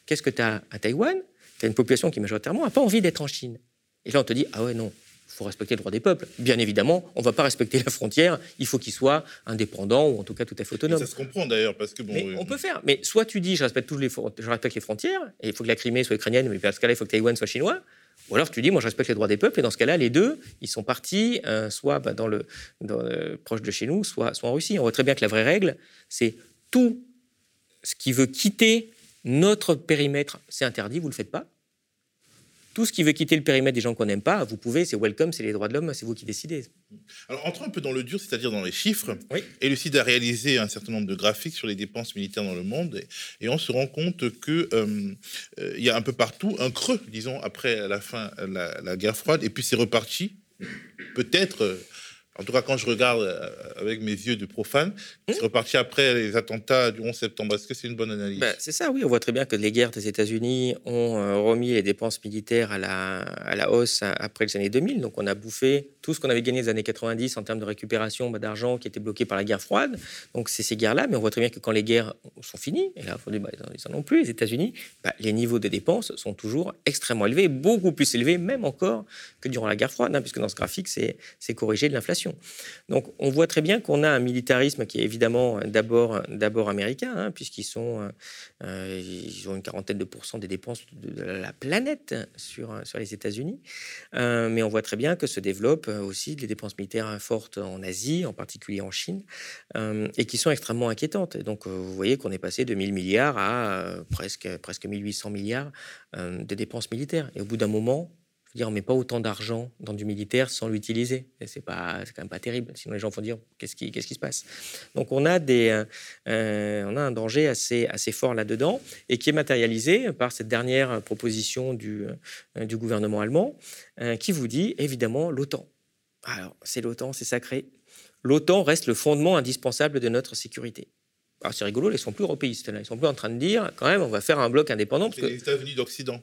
Qu'est-ce que tu as à Taïwan? Tu as une population qui, majoritairement, n'a pas envie d'être en Chine. Et là, on te dit, ah ouais, non, il faut respecter le droit des peuples. Bien évidemment, on ne va pas respecter la frontière, il faut qu'il soit indépendant ou en tout cas tout à fait autonome. ça se comprend d'ailleurs, parce que bon. Mais on peut faire. Mais soit tu dis, je respecte, tous les, je respecte les frontières, et il faut que la Crimée soit ukrainienne, mais parce ce cas-là, il faut que Taïwan soit chinois. Ou alors tu dis, moi je respecte les droits des peuples, et dans ce cas-là, les deux, ils sont partis euh, soit bah, dans, le, proche de chez nous, soit, soit en Russie. On voit très bien que la vraie règle, c'est tout ce qui veut quitter notre périmètre, c'est interdit, vous ne le faites pas. Tout ce qui veut quitter le périmètre des gens qu'on n'aime pas, vous pouvez, c'est welcome, c'est les droits de l'homme, c'est vous qui décidez. Alors, entrons un peu dans le dur, c'est-à-dire dans les chiffres. Oui. Et le site a réalisé un certain nombre de graphiques sur les dépenses militaires dans le monde. Et, on se rend compte qu'il euh, euh, il y a un peu partout un creux, disons, après la fin, la, la guerre froide. Et puis c'est reparti. Peut-être en tout cas, quand je regarde euh, avec mes yeux de profane, c'est hmm? reparti après les attentats du 11 septembre. Est-ce que c'est une bonne analyse? Ben, C'est ça, oui. On voit très bien que les guerres des États-Unis ont euh, remis les dépenses militaires à la, à la hausse après les années 2000. Donc, on a bouffé tout ce qu'on avait gagné les années 90 en termes de récupération bah, d'argent qui était bloqué par la guerre froide. Donc, c'est ces guerres-là. Mais on voit très bien que quand les guerres sont finies, et là, faut dire, bah, ils n'en ont plus, les États-Unis, bah, les niveaux de dépenses sont toujours extrêmement élevés, beaucoup plus élevés, même encore que durant la guerre froide, hein, puisque dans ce graphique, c'est corrigé de l'inflation. Donc on voit très bien qu'on a un militarisme qui est évidemment d'abord d'abord américain, hein, puisqu'ils euh, ont une quarantaine de pourcents des dépenses de, la planète sur sur les États-Unis, euh, mais on voit très bien que se développent aussi des dépenses militaires fortes en Asie, en particulier en Chine, euh, et qui sont extrêmement inquiétantes. Et donc vous voyez qu'on est passé de 1000 milliards à presque presque 1800 milliards de dépenses militaires. Et au bout d'un moment, Je veux dire, on met pas autant d'argent dans du militaire sans l'utiliser. C'est pas, c'est quand même pas terrible. Sinon, les gens vont dire qu'est-ce qui, se passe? Donc, on a euh, euh, un danger assez, fort là-dedans et qui est matérialisé par cette dernière proposition du, euh, gouvernement allemand, qui vous dit évidemment l'OTAN. Alors, c'est l'OTAN, c'est sacré. L'OTAN reste le fondement indispensable de notre sécurité. Alors, c'est rigolo, ils sont plus européistes là. Ils sont plus en train de dire quand même, on va faire un bloc indépendant. C'est les États-Unis d'Occident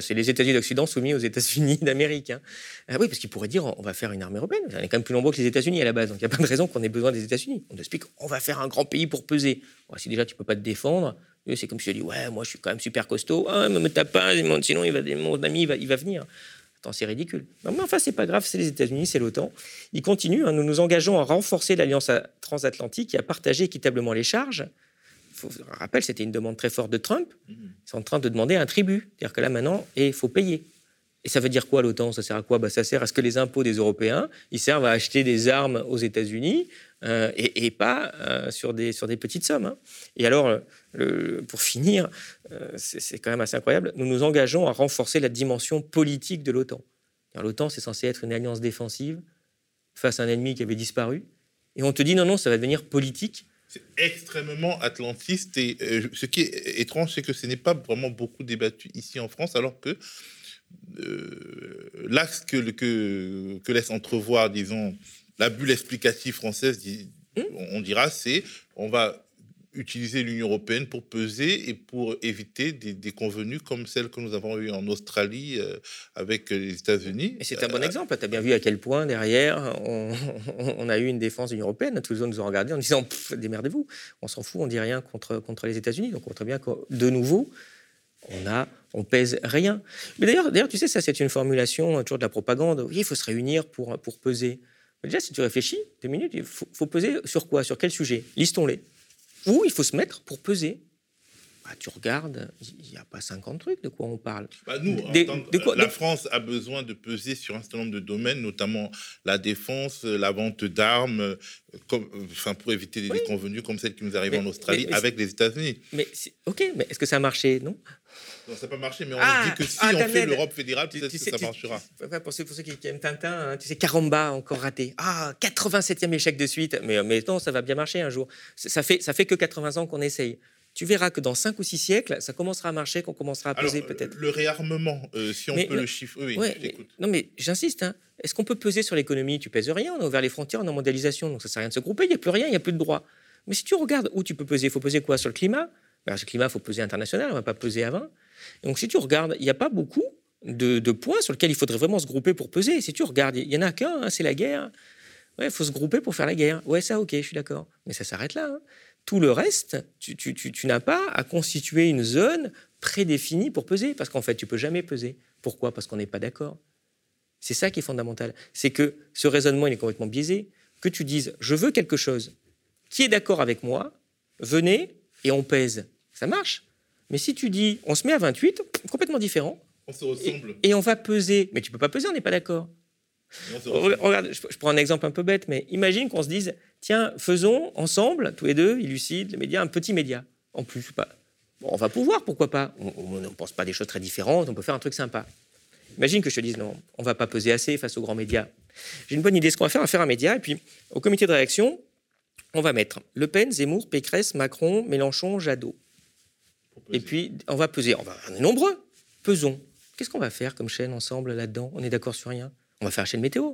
c'est les États-Unis d'Occident soumis aux États-Unis d'Amérique. Hein. Ah oui, parce qu'ils pourraient dire on va faire une armée européenne. On est quand même plus nombreux que les États-Unis à la base, donc il n'y a pas de raison qu'on ait besoin des États-Unis. On explique on va faire un grand pays pour peser. si déjà tu peux pas te défendre, c'est comme si je dis ouais, moi je suis quand même super costaud. Ah, me tape pas, sinon mon ami il va, venir. Attends, c'est ridicule. Mais enfin, c'est pas grave, c'est les États-Unis, c'est l'OTAN. Il continue hein, nous nous engageons à renforcer l'alliance transatlantique et à partager équitablement les charges faut, rappelle, c'était une demande très forte de Trump. Ils sont en train de demander un tribut. C'est-à-dire que là, maintenant, il faut payer. Et ça veut dire quoi l'OTAN? Ça sert à quoi? Bah, Ça sert à ce que les impôts des Européens, ils servent à acheter des armes aux États-Unis euh, et, pas euh, sur, des, sur des petites sommes. Hein. Et alors, pour finir, euh, c'est quand même assez incroyable, nous nous engageons à renforcer la dimension politique de l'OTAN. L'OTAN, c'est censé être une alliance défensive face à un ennemi qui avait disparu. Et on te dit non, non, ça va devenir politique c'est extrêmement atlantiste. Et euh, ce qui est étrange, c'est que ce n'est pas vraiment beaucoup débattu ici en France, alors que euh, l'axe que, que, que, laisse entrevoir, disons, la bulle explicative française, mmh. on dira, c'est on va utiliser l'Union européenne pour peser et pour éviter des, des convenues comme celles que nous avons eues en Australie euh, avec les États-Unis. Et c'est un bon euh, exemple. Tu as bien vu à quel point derrière on, a eu une défense de l'Union européenne. Tous les autres nous ont regardé en disant démerdez-vous, on s'en fout, on dit rien contre, contre les États-Unis. Donc on voit très bien que de nouveau, on a, on pèse rien. Mais d'ailleurs, d'ailleurs, tu sais, ça c'est une formulation toujours de la propagande. Oui, il faut se réunir pour, pour peser. déjà, si tu réfléchis deux minutes, il faut, faut peser sur quoi? Sur quel sujet? Listons-les. Où il faut se mettre pour peser. Bah, tu regardes, il n'y a pas 50 trucs, de quoi on parle bah, Nous, de quoi, la France a besoin de peser sur un certain nombre de domaines, notamment la défense, la vente d'armes, euh, enfin, pour éviter des déconvenues comme celles qui nous arrivent en Australie avec les États-Unis. Mais ok, mais est-ce que ça a marché Non? Non, ça n'a pas marché, mais on ah, dit que si ah, on fait l'Europe fédérale, peut-être que ça marchera. pour, ceux, pour ceux qui, aiment Tintin, hein, tu sais, Caramba, encore raté. Ah, 87e échec de suite. Mais, mais non, ça va bien marcher un jour. Ça fait, ça fait que 80 ans qu'on essaye tu verras que dans 5 ou 6 siècles, ça commencera à marcher, qu'on commencera à peser peut-être. Le réarmement, euh, si on peut le chiffrer. Oui, non, mais j'insiste. Hein. Est-ce qu'on peut peser sur l'économie? Tu pèses rien. On a ouvert les frontières, on a mondialisation, donc ça ne sert à rien de se grouper. Il n'y a plus rien, il n'y a plus de droit. Mais si tu regardes où tu peux peser, il faut peser quoi? Sur le climat? Ben, Sur le climat, il faut peser international, on ne va pas peser à 20. Donc si tu regardes, il n'y a pas beaucoup de, points sur lesquels il faudrait vraiment se grouper pour peser. Si tu regardes, il y en a qu'un, hein, c'est la guerre. Ouais, il faut se grouper pour faire la guerre. Ouais, ça, ok, je suis d'accord. Mais ça s'arrête là. Hein. Tout le reste, tu, tu, n'as pas à constituer une zone prédéfinie pour peser, parce qu'en fait, tu peux jamais peser. Pourquoi? Parce qu'on n'est pas d'accord. C'est ça qui est fondamental. C'est que ce raisonnement, il est complètement biaisé. Que tu dises, je veux quelque chose. Qui est d'accord avec moi Venez et on pèse. Ça marche. Mais si tu dis, on se met à 28, complètement différent. On se ressemble. Et, on va peser. Mais tu peux pas peser, on n'est pas d'accord. Regarde, je, prends un exemple un peu bête, mais imagine qu'on se dise, tiens, faisons ensemble, tous les deux, Illucide, les médias, un petit média. En plus, pas. Bon, on va pouvoir, pourquoi pas On ne pense pas des choses très différentes, on peut faire un truc sympa. Imagine que je te dise, non, on va pas peser assez face aux grands médias. J'ai une bonne idée, ce qu'on va faire, on va faire un média, et puis au comité de réaction, on va mettre Le Pen, Zemmour, Pécresse, Macron, Mélenchon, Jadot. Et puis, on va peser. On, va, on est nombreux. Pesons. Qu'est-ce qu'on va faire comme chaîne ensemble là-dedans? On est d'accord sur rien? On va faire la chaîne météo.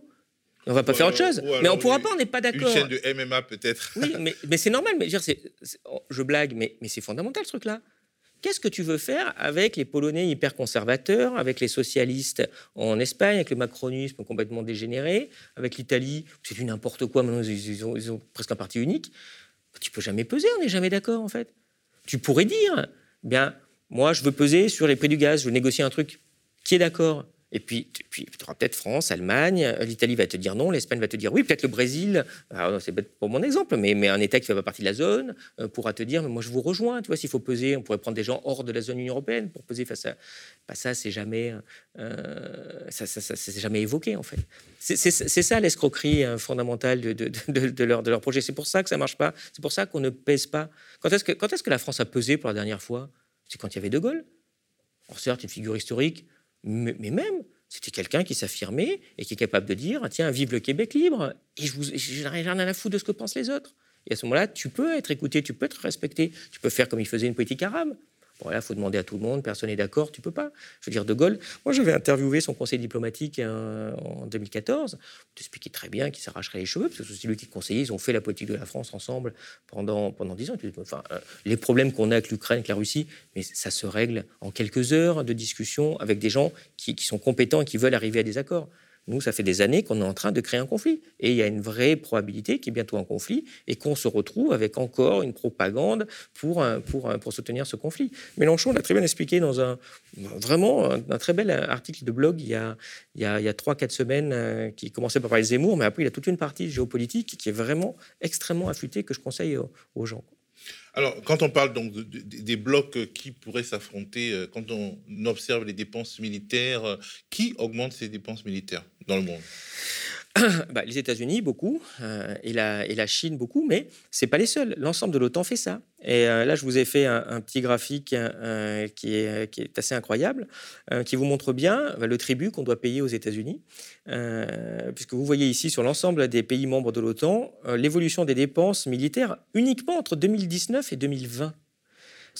On va pas faire autre chose. Mais on pourra pas, on n'est pas d'accord. Une chaîne de MMA peut-être. Oui, mais, mais c'est normal. Mais je, je blague, mais, mais c'est fondamental ce truc-là. Qu'est-ce que tu veux faire avec les Polonais hyper conservateurs, avec les socialistes en Espagne, avec le macronisme complètement dégénéré, avec l'Italie, c'est du n'importe quoi, maintenant ils ont, ils ont, presque un parti unique. Tu peux jamais peser, on n'est jamais d'accord en fait. Tu pourrais dire, bien, moi, je veux peser sur les prix du gaz, je veux négocier un truc. Qui est d'accord et puis, puis tu auras peut-être France, Allemagne, l'Italie va te dire non, l'Espagne va te dire oui, peut-être le Brésil, c'est pour mon exemple, mais, un État qui ne fait pas partie de la zone euh, pourra te dire, mais moi je vous rejoins, tu vois, s'il faut peser, on pourrait prendre des gens hors de la zone Union européenne pour peser face à... Bah, ça, c'est jamais, euh, ça, ça, jamais évoqué en fait. C'est ça l'escroquerie euh, fondamentale de, leur, projet. C'est pour ça que ça marche pas, c'est pour ça qu'on ne pèse pas. Quand est-ce que, la France a pesé pour la dernière fois? C'est quand il y avait De Gaulle. Alors certes, une figure historique, mais, même, c'était quelqu'un qui s'affirmait et qui est capable de dire tiens, vive le Québec libre, et je n'ai rien à la foutre de ce que pensent les autres. Et à ce moment-là, tu peux être écouté, tu peux être respecté, tu peux faire comme il faisait une politique arabe. Il faut demander à tout le monde, personne n'est d'accord, tu peux pas. Je veux dire, De Gaulle, moi, j'avais interviewé son conseil diplomatique euh, en 2014, expliquait très bien qu'il s'arracherait les cheveux, parce que c'est lui qui conseillait, ils ont fait la politique de la France ensemble pendant, pendant 10 ans. Enfin, euh, les problèmes qu'on a avec l'Ukraine, avec la Russie, mais ça se règle en quelques heures de discussion avec des gens qui sont compétents et qui veulent arriver à des accords. Nous, ça fait des années qu'on est en train de créer un conflit. Et il y a une vraie probabilité qu'il y ait bientôt un conflit et qu'on se retrouve avec encore une propagande pour, pour, soutenir ce conflit. Mélenchon l'a très bien expliqué dans un vraiment un, très bel article de blog il y a, y a, il y a 3-4 semaines euh, qui commençait par parler de Zemmour, mais après il a toute une partie géopolitique qui est vraiment extrêmement affûtée que je conseille aux gens. Alors, quand on parle donc des blocs qui pourraient s'affronter, euh, quand on observe les dépenses militaires, euh, qui augmente ces dépenses militaires dans le monde? bah, les États-Unis, beaucoup, euh, et, la, Chine, beaucoup, mais ce pas les seuls. L'ensemble de l'OTAN fait ça. Et euh, là, je vous ai fait un, petit graphique euh, qui, est, qui, est, assez incroyable, qui vous montre bien bah, le tribut qu'on doit payer aux États-Unis. puisque vous voyez ici, sur l'ensemble des pays membres de l'OTAN, l'évolution des dépenses militaires uniquement entre 2019 et 2020.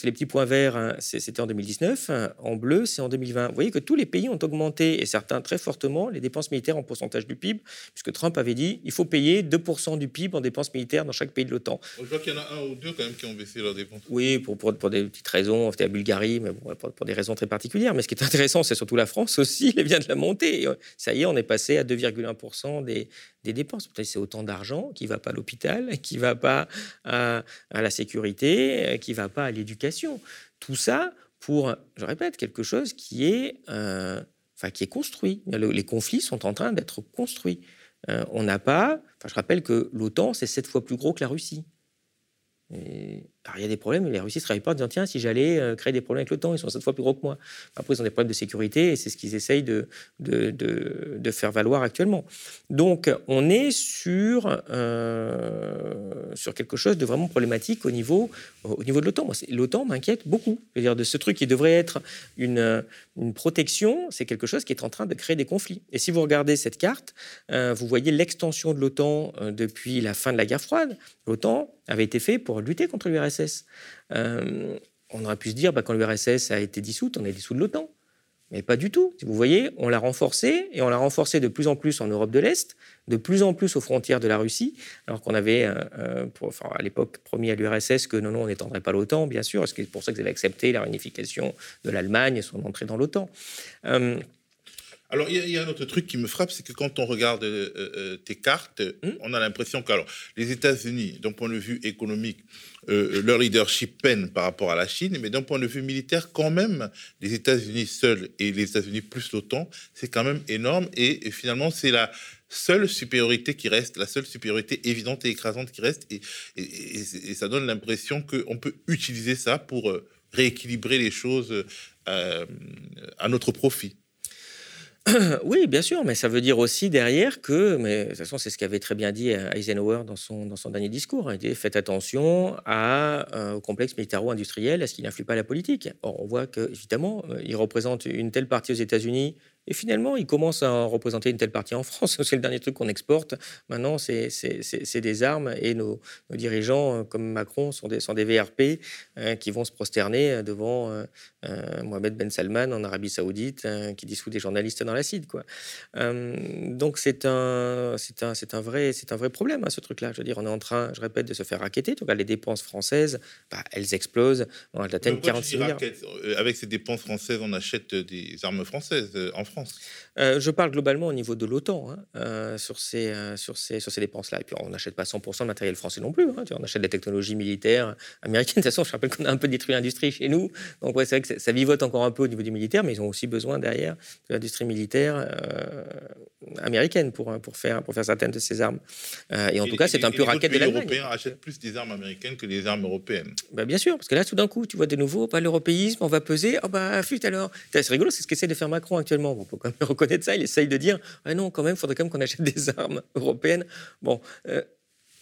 Les petits points verts, hein, c'était en 2019. En bleu, c'est en 2020. Vous voyez que tous les pays ont augmenté, et certains très fortement, les dépenses militaires en pourcentage du PIB, puisque Trump avait dit il faut payer 2% du PIB en dépenses militaires dans chaque pays de l'OTAN. Je vois qu'il y en a un ou deux quand même qui ont baissé leurs dépenses. Oui, pour, pour, pour des petites raisons. C'était la Bulgarie, mais bon, pour, des raisons très particulières. Mais ce qui est intéressant, c'est surtout la France aussi. Elle vient de la monter. Ça y est, on est passé à 2,1% des, des dépenses. C'est autant d'argent qui ne va pas à l'hôpital, qui ne va pas à, la sécurité, qui ne va pas à l'éducation. Tout ça pour, je répète, quelque chose qui est, euh, enfin, qui est construit. les conflits sont en train d'être construits. Euh, on n'a pas, enfin, je rappelle que l'OTAN, c'est sept fois plus gros que la Russie. Alors, il y a des problèmes, les Russes ne travaillent pas en disant tiens, si j'allais euh, créer des problèmes avec l'OTAN, ils sont cette fois plus gros que moi. Après, ils ont des problèmes de sécurité et c'est ce qu'ils essayent de, de, de, faire valoir actuellement. Donc, on est sur, euh, sur quelque chose de vraiment problématique au niveau, au niveau de l'OTAN. L'OTAN m'inquiète beaucoup. -dire de ce truc qui devrait être une, une protection, c'est quelque chose qui est en train de créer des conflits. Et si vous regardez cette carte, euh, vous voyez l'extension de l'OTAN depuis la fin de la guerre froide. L'OTAN avait été fait pour lutter contre l'URSS euh, on aurait pu se dire, bah, quand l'URSS a été dissoute, on est dissous de l'OTAN. Mais pas du tout. Vous voyez, on l'a renforcé et on l'a renforcé de plus en plus en Europe de l'Est, de plus en plus aux frontières de la Russie, alors qu'on avait, euh, euh, à l'époque, promis à l'URSS que non, non, on n'étendrait pas l'OTAN, bien sûr. C'est pour ça vous avez accepté la réunification de l'Allemagne et son entrée dans l'OTAN. Alors, il y, a un autre truc qui me frappe, c'est que quand on regarde euh, euh, tes cartes, hmm? on a l'impression que les États-Unis, d'un point de vue économique, euh, leur leadership peine par rapport à la Chine, mais d'un point de vue militaire, quand même, les États-Unis seuls et les États-Unis plus l'OTAN, c'est quand même énorme. Et, finalement, c'est la seule supériorité qui reste, la seule supériorité évidente et écrasante qui reste. Et, et ça donne l'impression qu'on peut utiliser ça pour rééquilibrer les choses à notre profit. oui, bien sûr, mais ça veut dire aussi derrière que, mais de toute façon, c'est ce qu'avait très bien dit Eisenhower dans son, dans son dernier discours. Hein, il dit faites attention euh, au complexe militaro-industriel, à ce qui n'influe pas la politique. Or, on voit que, évidemment, euh, il représente une telle partie aux États-Unis et finalement, il commence à représenter une telle partie en France. C'est le dernier truc qu'on exporte. Maintenant, c'est des armes et nos, dirigeants, euh, comme Macron, sont des, sont des VRP euh, qui vont se prosterner euh, devant Mohamed Ben Salman en Arabie Saoudite, qui dissout des journalistes dans l'acide. Donc, c'est un, un, un, vrai, un vrai problème, hein, ce truc-là. Je veux dire, on est en train, je répète, de se faire raqueter. Tu regardes les dépenses françaises, bah, elles explosent. On atteignent 46 milliards. Avec ces dépenses françaises, on achète des armes françaises en France. France. Euh, je parle globalement au niveau de l'OTAN hein, euh, sur, ces, euh, sur, ces, sur ces dépenses-là. Et puis on n'achète pas 100% de matériel français non plus. Hein, on achète des technologies militaires américaines. De toute façon, je rappelle qu'on a un peu détruit l'industrie chez nous. Donc ouais, c'est vrai que ça vivote encore un peu au niveau du militaire, mais ils ont aussi besoin derrière de l'industrie militaire américaine pour, pour, faire, pour faire certaines de ces armes. et en tout cas, c'est un peu raquette de l'Allemagne. Les Européens achètent plus des armes américaines que des armes européennes. Bah, bien sûr, parce que là, tout d'un coup, tu vois de nouveau, pas l'européisme, on va peser. Oh bah, flûte alors. C'est rigolo, c'est ce qu'essaie de faire Macron actuellement. On peut quand même reconnaître ça. Il essaye de dire ah non, quand même, il faudrait quand même qu'on achète des armes européennes. Bon. Euh,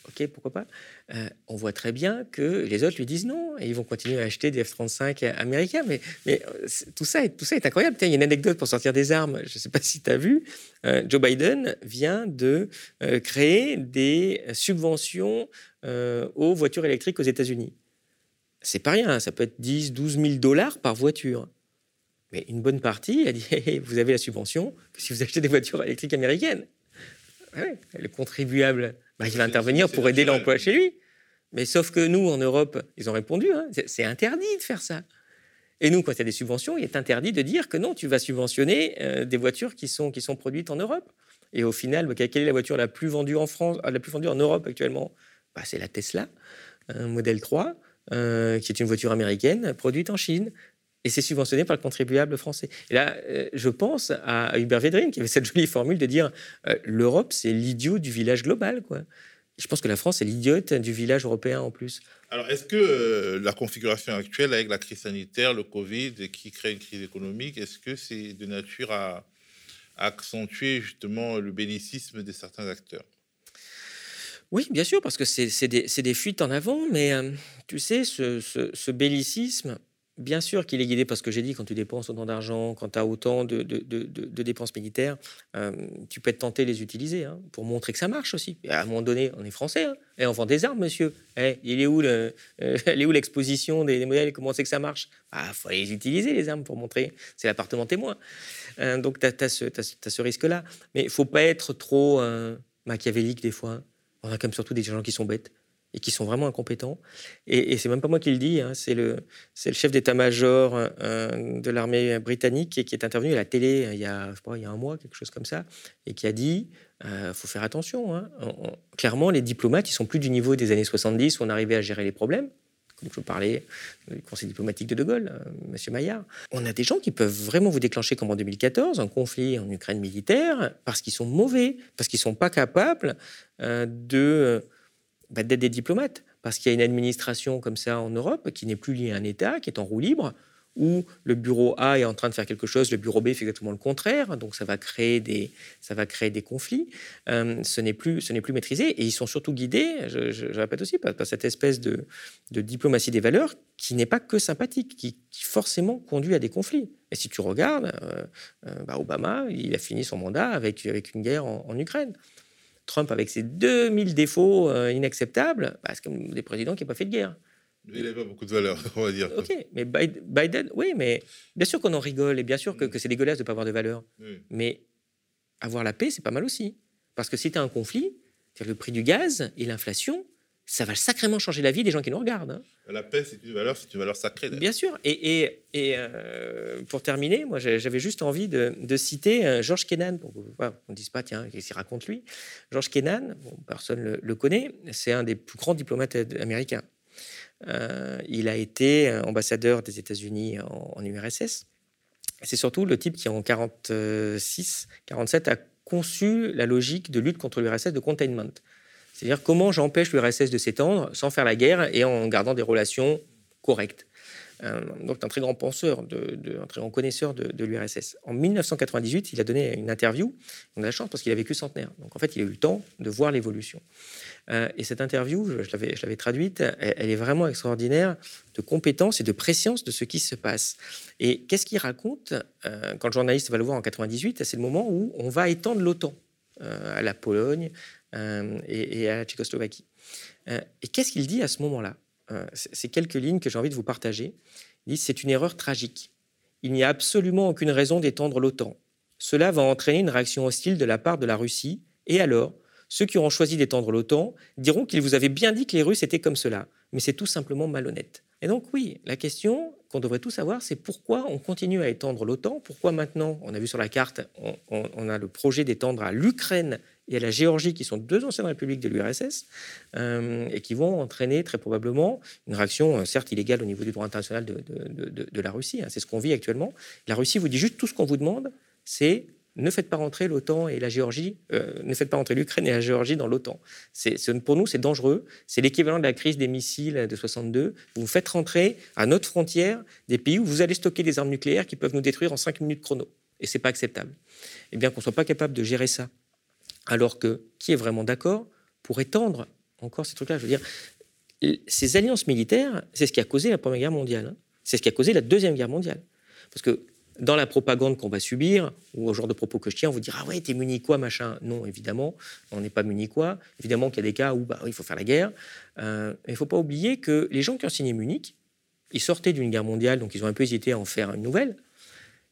ok, pourquoi pas. Euh, on voit très bien que les autres lui disent non et ils vont continuer à acheter des F-35 américains. Mais, euh, tout, ça est, tout ça est incroyable. il y a une anecdote pour sortir des armes. Je ne sais pas si tu as vu. Joe Biden vient de créer des subventions aux voitures électriques aux États-Unis. C'est pas rien, ça peut être 10, 12 000 dollars par voiture. Mais une bonne partie a dit vous avez la subvention si vous achetez des voitures électriques américaines. le contribuable bah, il va intervenir pour aider l'emploi chez lui. Mais sauf que nous, en Europe, ils ont répondu, hein, c'est interdit de faire ça. Et nous, quand il y a des subventions, il est interdit de dire que non, tu vas subventionner euh, des voitures qui sont, qui sont produites en Europe. Et au final, bah, quelle est la voiture la plus vendue en France, euh, la plus vendue en Europe actuellement? Bah, C'est la Tesla, un modèle 3, euh, qui est une voiture américaine produite en Chine. Et c'est subventionné par le contribuable français. Et là, je pense à Hubert Védrine, qui avait cette jolie formule de dire l'Europe, c'est l'idiot du village global. Quoi. je pense que la France est l'idiote du village européen en plus. Alors, est-ce que la configuration actuelle avec la crise sanitaire, le Covid, qui crée une crise économique, est-ce que c'est de nature à, accentuer justement le bellicisme de certains acteurs? Oui, bien sûr, parce que c'est des, des, fuites en avant, mais tu sais, ce, ce, ce bellicisme, Bien sûr qu'il est guidé parce que j'ai dit, quand tu dépenses autant d'argent, quand tu as autant de, dépenses militaires, euh, tu peux être tenté de les utiliser hein, pour montrer que ça marche aussi. à un moment donné, on est français, hein, et on vend des armes, monsieur. Eh, il est où le, euh, l'exposition des, modèles? Comment c'est que ça marche? Il ah, faut les utiliser, les armes, pour montrer. C'est l'appartement témoin. Euh, donc, tu as, ce, risque-là. Mais il faut pas être trop machiavélique des fois. On a comme surtout des gens qui sont bêtes et qui sont vraiment incompétents. Et, et c'est même pas moi qui le dis, hein, c'est le, chef d'état-major euh, de l'armée britannique qui, est intervenu à la télé euh, il y, a, un mois, quelque chose comme ça, et qui a dit euh, faut faire attention. Hein. clairement, les diplomates, ils sont plus du niveau des années 70 où on arrivait à gérer les problèmes. Comme je parlais du conseil diplomatique de De Gaulle, M. Maillard. On a des gens qui peuvent vraiment vous déclencher, comme en 2014, un conflit en Ukraine militaire, parce qu'ils sont mauvais, parce qu'ils ne sont pas capables de bah, d'être des diplomates. Parce qu'il y a une administration comme ça en Europe qui n'est plus liée à un État, qui est en roue libre, où le bureau A est en train de faire quelque chose, le bureau B fait exactement le contraire, donc ça va créer des, ça va créer des conflits. Euh, ce n'est plus, ce n'est plus maîtrisé, et ils sont surtout guidés, je, répète aussi, par, cette espèce de, diplomatie des valeurs qui n'est pas que sympathique, qui, forcément conduit à des conflits. Et si tu regardes, euh, euh, bah, Obama, il a fini son mandat avec, avec une guerre en Ukraine. Trump, avec ses 2000 défauts euh, inacceptables, bah, c'est comme des présidents qui n'ont pas fait de guerre. Il n'a pas beaucoup de valeur, on va dire. Ok, mais Biden, oui, mais bien sûr qu'on en rigole et bien sûr que, c'est dégueulasse de ne pas avoir de valeur. Mais avoir la paix, c'est pas mal aussi. Parce que si tu as un conflit, le prix du gaz et l'inflation, ça va sacrément changer la vie des gens qui nous regardent. Hein. La paix, c'est une valeur, c'est une valeur sacrée. Bien sûr. Et, et, et euh, pour terminer, moi, j'avais juste envie de, citer euh, Georges Kennan. Pour, on ne dise pas, tiens, qu'est-ce qu'il raconte lui? Georges Kennan, personne le, le connaît, c'est un des plus grands diplomates américains. Euh, il a été ambassadeur des États-Unis en, en, URSS. C'est surtout le type qui, en 46, 47, a conçu la logique de lutte contre l'URSS de containment. C'est-à-dire comment j'empêche l'URSS de s'étendre sans faire la guerre et en gardant des relations correctes. Euh, donc, un très grand penseur, un très grand connaisseur de, l'URSS. En 1998, il a donné une interview. On a la chance parce qu'il a vécu centenaire. Donc, en fait, il a eu le temps de voir l'évolution. Euh, et cette interview, je, l'avais traduite, elle, est vraiment extraordinaire de compétence et de préscience de ce qui se passe. Et qu'est-ce qu'il raconte euh, quand le journaliste va le voir en 98 C'est le moment où on va étendre l'OTAN à la Pologne, euh, et, à la Tchécoslovaquie. Euh, et qu'est-ce qu'il dit à ce moment-là euh, C'est quelques lignes que j'ai envie de vous partager. Il dit c'est une erreur tragique. Il n'y a absolument aucune raison d'étendre l'OTAN. Cela va entraîner une réaction hostile de la part de la Russie. Et alors, ceux qui auront choisi d'étendre l'OTAN diront qu'ils vous avaient bien dit que les Russes étaient comme cela. Mais c'est tout simplement malhonnête. Et donc oui, la question qu'on devrait tous savoir, c'est pourquoi on continue à étendre l'OTAN, pourquoi maintenant, on a vu sur la carte, on a le projet d'étendre à l'Ukraine et à la Géorgie, qui sont deux anciennes républiques de l'URSS, euh, et qui vont entraîner très probablement une réaction, euh, certes illégale au niveau du droit international de, la Russie. Hein. c'est ce qu'on vit actuellement. La Russie vous dit juste tout ce qu'on vous demande, c'est ne faites pas rentrer l'OTAN et la Géorgie, euh, ne faites pas rentrer l'Ukraine et la Géorgie dans l'OTAN. pour nous, c'est dangereux. C'est l'équivalent de la crise des missiles de 62. Vous faites rentrer à notre frontière des pays où vous allez stocker des armes nucléaires qui peuvent nous détruire en 5 minutes chrono. Et c'est pas acceptable. Et bien qu'on soit pas capable de gérer ça alors que qui est vraiment d'accord pour étendre encore ces trucs-là? Je veux dire, ces alliances militaires, c'est ce qui a causé la Première Guerre mondiale. Hein. C'est ce qui a causé la Deuxième Guerre mondiale. Parce que dans la propagande qu'on va subir, ou au genre de propos que je tiens, on vous dira Ah ouais, t'es munichois, machin? Non, évidemment, on n'est pas munichois. Évidemment qu'il y a des cas où bah, il faut faire la guerre. Euh, il ne faut pas oublier que les gens qui ont signé Munich, ils sortaient d'une guerre mondiale, donc ils ont un peu hésité à en faire une nouvelle.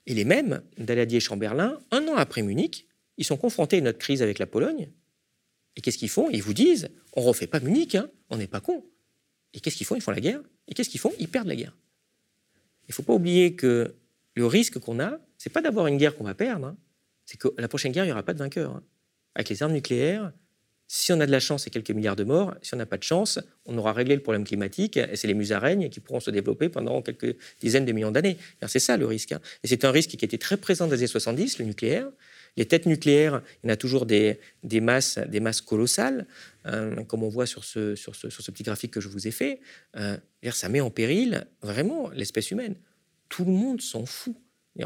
Et les mêmes, Daladier et Chamberlain, un an après Munich, ils sont confrontés à notre crise avec la Pologne. Et qu'est-ce qu'ils font? Ils vous disent On refait pas Munich, hein, on n'est pas con. Et qu'est-ce qu'ils font? Ils font la guerre. Et qu'est-ce qu'ils font? Ils perdent la guerre. Il ne faut pas oublier que le risque qu'on a, c'est pas d'avoir une guerre qu'on va perdre, hein. c'est que la prochaine guerre, il n'y aura pas de vainqueur. Hein. Avec les armes nucléaires, si on a de la chance, c'est quelques milliards de morts. Si on n'a pas de chance, on aura réglé le problème climatique et c'est les musaraignes qui pourront se développer pendant quelques dizaines de millions d'années. C'est ça le risque. Et c'est un risque qui était très présent dans les années 70, le nucléaire. Les têtes nucléaires, il y en a toujours des, des masses, des masses colossales, euh, comme on voit sur ce, sur, ce, sur ce, petit graphique que je vous ai fait. Euh, ça met en péril vraiment l'espèce humaine. Tout le monde s'en fout.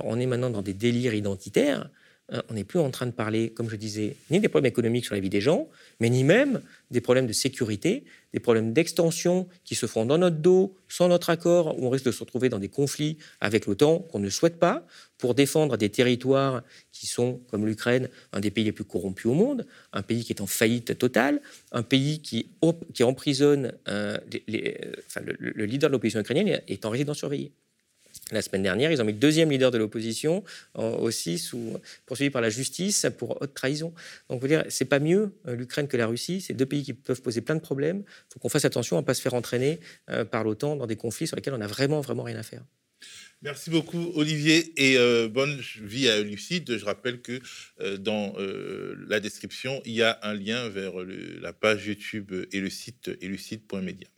On est maintenant dans des délires identitaires. Hein, on n'est plus en train de parler, comme je disais, ni des problèmes économiques sur la vie des gens, mais ni même des problèmes de sécurité, des problèmes d'extension qui se font dans notre dos, sans notre accord, où on risque de se retrouver dans des conflits avec l'OTAN qu'on ne souhaite pas, pour défendre des territoires qui sont, comme l'Ukraine, un des pays les plus corrompus au monde, un pays qui est en faillite totale, un pays qui, emprisonne euh, le, le, leader de l'opposition ukrainienne est en résidence surveillée. La semaine dernière, ils ont mis le deuxième leader de l'opposition aussi sous, poursuivi par la justice pour haute trahison. Donc, vous dire, c'est pas mieux euh, l'Ukraine que la Russie. C'est deux pays qui peuvent poser plein de problèmes. Il faut qu'on fasse attention à ne pas se faire entraîner euh, par l'OTAN dans des conflits sur lesquels on n'a vraiment, vraiment rien à faire. Merci beaucoup Olivier et euh, bonne vie à Lucide. Je rappelle que dans la description, il y a un lien vers la page YouTube et le site elucide.media.